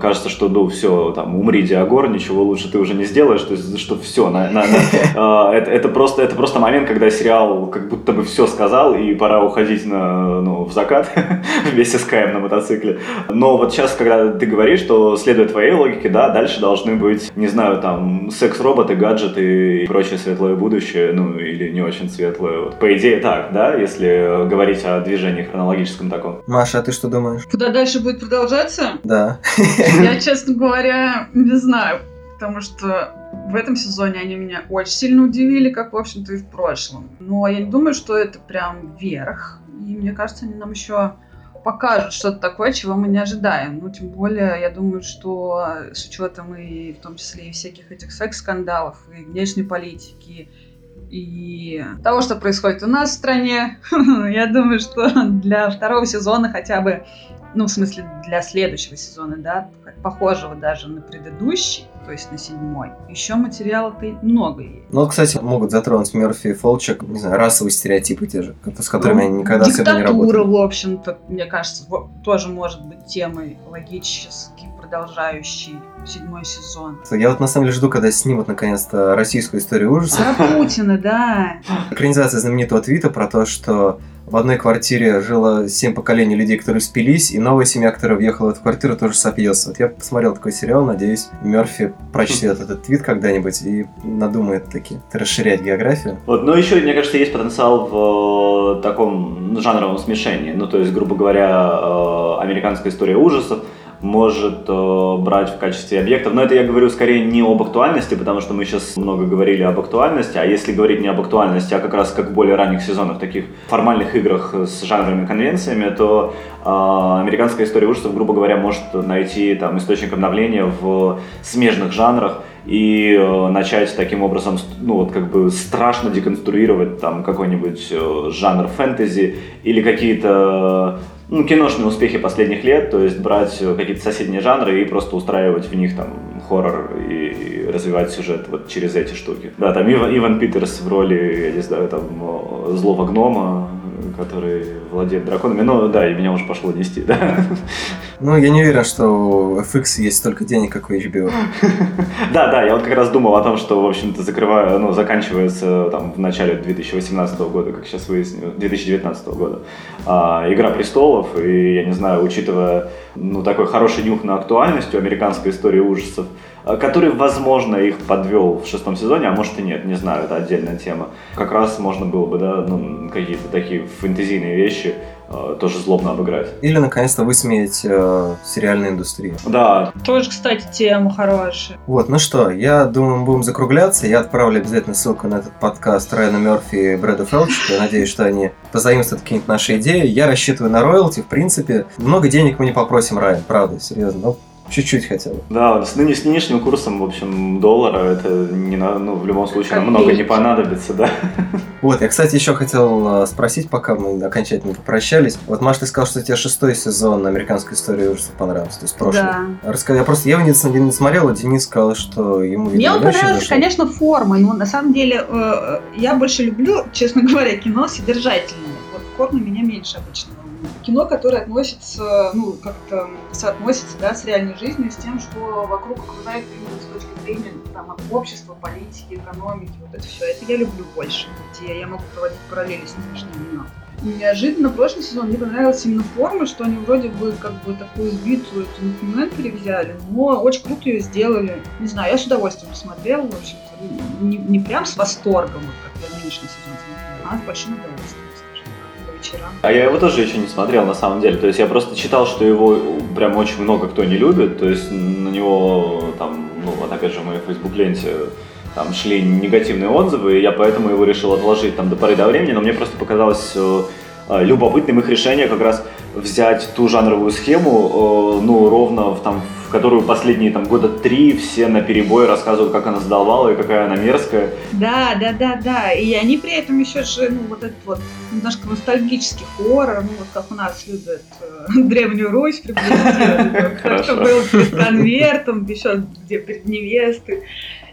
кажется, что, ну, все, там, умри, Диагор, ничего лучше ты уже не сделаешь, то есть, что все, на, на- на- это, это просто, это просто момент, когда сериал как будто бы все сказал, и пора уходить на, ну, в закат вместе с Каем на мотоцикле. Но вот сейчас, когда ты говоришь, что следуя твоей логике, да, дальше должны быть, не знаю, там, секс-роботы, гаджеты и прочее светлое будущее, ну, или не очень светлое. Вот, по идее так, да, если говорить о движении хронологическом таком. Маша, а ты что думаешь? Куда дальше будет продолжаться? Да. Я, честно говоря, не знаю. Потому что в этом сезоне они меня очень сильно удивили, как, в общем-то, и в прошлом. Но я не думаю, что это прям верх. И мне кажется, они нам еще покажут что-то такое, чего мы не ожидаем. Ну, тем более, я думаю, что с учетом и в том числе и всяких этих секс-скандалов, и внешней политики, и того, что происходит у нас в стране, я думаю, что для второго сезона хотя бы, ну, в смысле, для следующего сезона, да, похожего даже на предыдущий, то есть на седьмой, еще материала-то много есть. Ну, вот, кстати, могут затронуть Мерфи и Фолчек, не знаю, расовые стереотипы те же, с которыми Ну, они никогда особо не Диктатура, работали. в общем-то, мне кажется, тоже может быть темой логически продолжающей седьмой сезон. Я вот на самом деле жду, когда снимут наконец-то российскую историю ужасов. Про Путина, да. Экранизация знаменитого твита про то, что в одной квартире жило семь поколений людей, которые спились, и новая семья, которая въехала в эту квартиру, тоже сопьется. Вот я посмотрел такой сериал, надеюсь, Мерфи прочтет этот твит когда-нибудь и надумает таки расширять географию. Вот, но еще, мне кажется, есть потенциал в э, таком ну, жанровом смешении. Ну, то есть, грубо говоря, э, американская история ужасов может э, брать в качестве объектов. Но это я говорю скорее не об актуальности, потому что мы сейчас много говорили об актуальности, а если говорить не об актуальности, а как раз как в более ранних сезонах, таких формальных играх с жанровыми конвенциями, то э, американская история ужасов, грубо говоря, может найти там источник обновления в смежных жанрах и э, начать таким образом, ну вот как бы страшно деконструировать там какой-нибудь э, жанр фэнтези или какие-то ну, киношные успехи последних лет, то есть брать э, какие-то соседние жанры и просто устраивать в них там хоррор и, развивать сюжет вот через эти штуки. Да, там Иван, Иван Питерс в роли, я не знаю, там э, злого гнома, который владеет драконами. Ну да, и меня уже пошло нести, да. Ну, я не уверен, что у FX есть столько денег, как у HBO. Да, да, я вот как раз думал о том, что, в общем-то, закрываю, ну, заканчивается там в начале 2018 года, как сейчас выяснилось, 2019 года, а, «Игра престолов», и, я не знаю, учитывая, ну, такой хороший нюх на актуальность у американской истории ужасов, который, возможно, их подвел в шестом сезоне, а может и нет, не знаю, это отдельная тема. Как раз можно было бы, да, ну, какие-то такие фэнтезийные вещи а, тоже злобно обыграть. Или, наконец-то, высмеять э, сериальную индустрию. Да, Тоже, кстати, тема хорошая. Вот, ну что, я думаю, мы будем закругляться. Я отправлю обязательно ссылку на этот подкаст Райана Мерфи и Брэда Фелчика. Я надеюсь, что они позаимствуют какие-нибудь наши идеи. Я рассчитываю на роялти, в принципе. Много денег мы не попросим, Райан, правда, серьезно. Ну, чуть-чуть хотя бы. Да, с, ныне- с нынешним курсом, в общем, доллара это не на, ну, в любом случае Копейки. много не понадобится, да. Вот, я, кстати, еще хотел э, спросить, пока мы окончательно попрощались. Вот, Маш, ты сказал, что тебе шестой сезон американской истории ужасов понравился, то есть прошлый. Да. Расскажи, я просто я его не, не смотрел, а Денис сказал, что ему Мне он понравился, зашел. конечно, формой, но на самом деле э, я больше люблю, честно говоря, кино содержательное. Вот форма меня меньше обычно. Кино, которое относится, ну, как-то соотносится, да, с реальной жизнью, с тем, что вокруг окружает именно с точки зрения там, общества, политики, экономики, вот это все. Это я люблю больше, где я могу проводить параллели с нынешним днем. Неожиданно прошлый сезон мне понравилась именно форма, что они вроде бы как бы такую сбитую документари взяли, но очень круто ее сделали. Не знаю, я с удовольствием посмотрела, в общем-то, не, не прям с восторгом, как я нынешний сезон смотрела, а с большим удовольствием, вечерам. А я его тоже еще не смотрел, на самом деле. То есть я просто читал, что его прям очень много кто не любит. То есть на него там, ну вот опять же в моей фейсбук-ленте там шли негативные отзывы, и я поэтому его решил отложить там до поры до времени, но мне просто показалось э, э, любопытным их решение как раз взять ту жанровую схему, ну, ровно в, там, в которую последние там года три все на перебой рассказывают, как она задолбала и какая она мерзкая. Да, да, да, да. И они при этом еще же, ну, вот этот вот немножко ностальгический хоррор, ну, вот как у нас любят э, Древнюю Русь приблизительно. Кто был перед конвертом, еще где перед невестой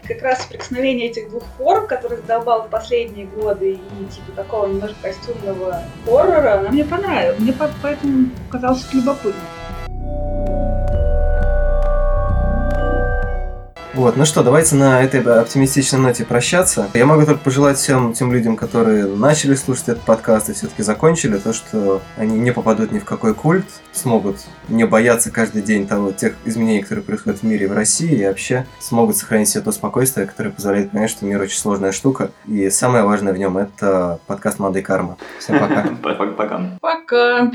как раз соприкосновение этих двух форм, которые задолбал в последние годы, и типа такого немножко костюмного хоррора, она мне понравилась. Мне поэтому показалось любопытным. Вот, ну что, давайте на этой оптимистичной ноте прощаться. Я могу только пожелать всем тем людям, которые начали слушать этот подкаст и все-таки закончили, то, что они не попадут ни в какой культ, смогут не бояться каждый день того, тех изменений, которые происходят в мире и в России, и вообще смогут сохранить себе то спокойствие, которое позволяет понять, что мир очень сложная штука. И самое важное в нем это подкаст Мандай Карма. Всем пока. Пока. Пока.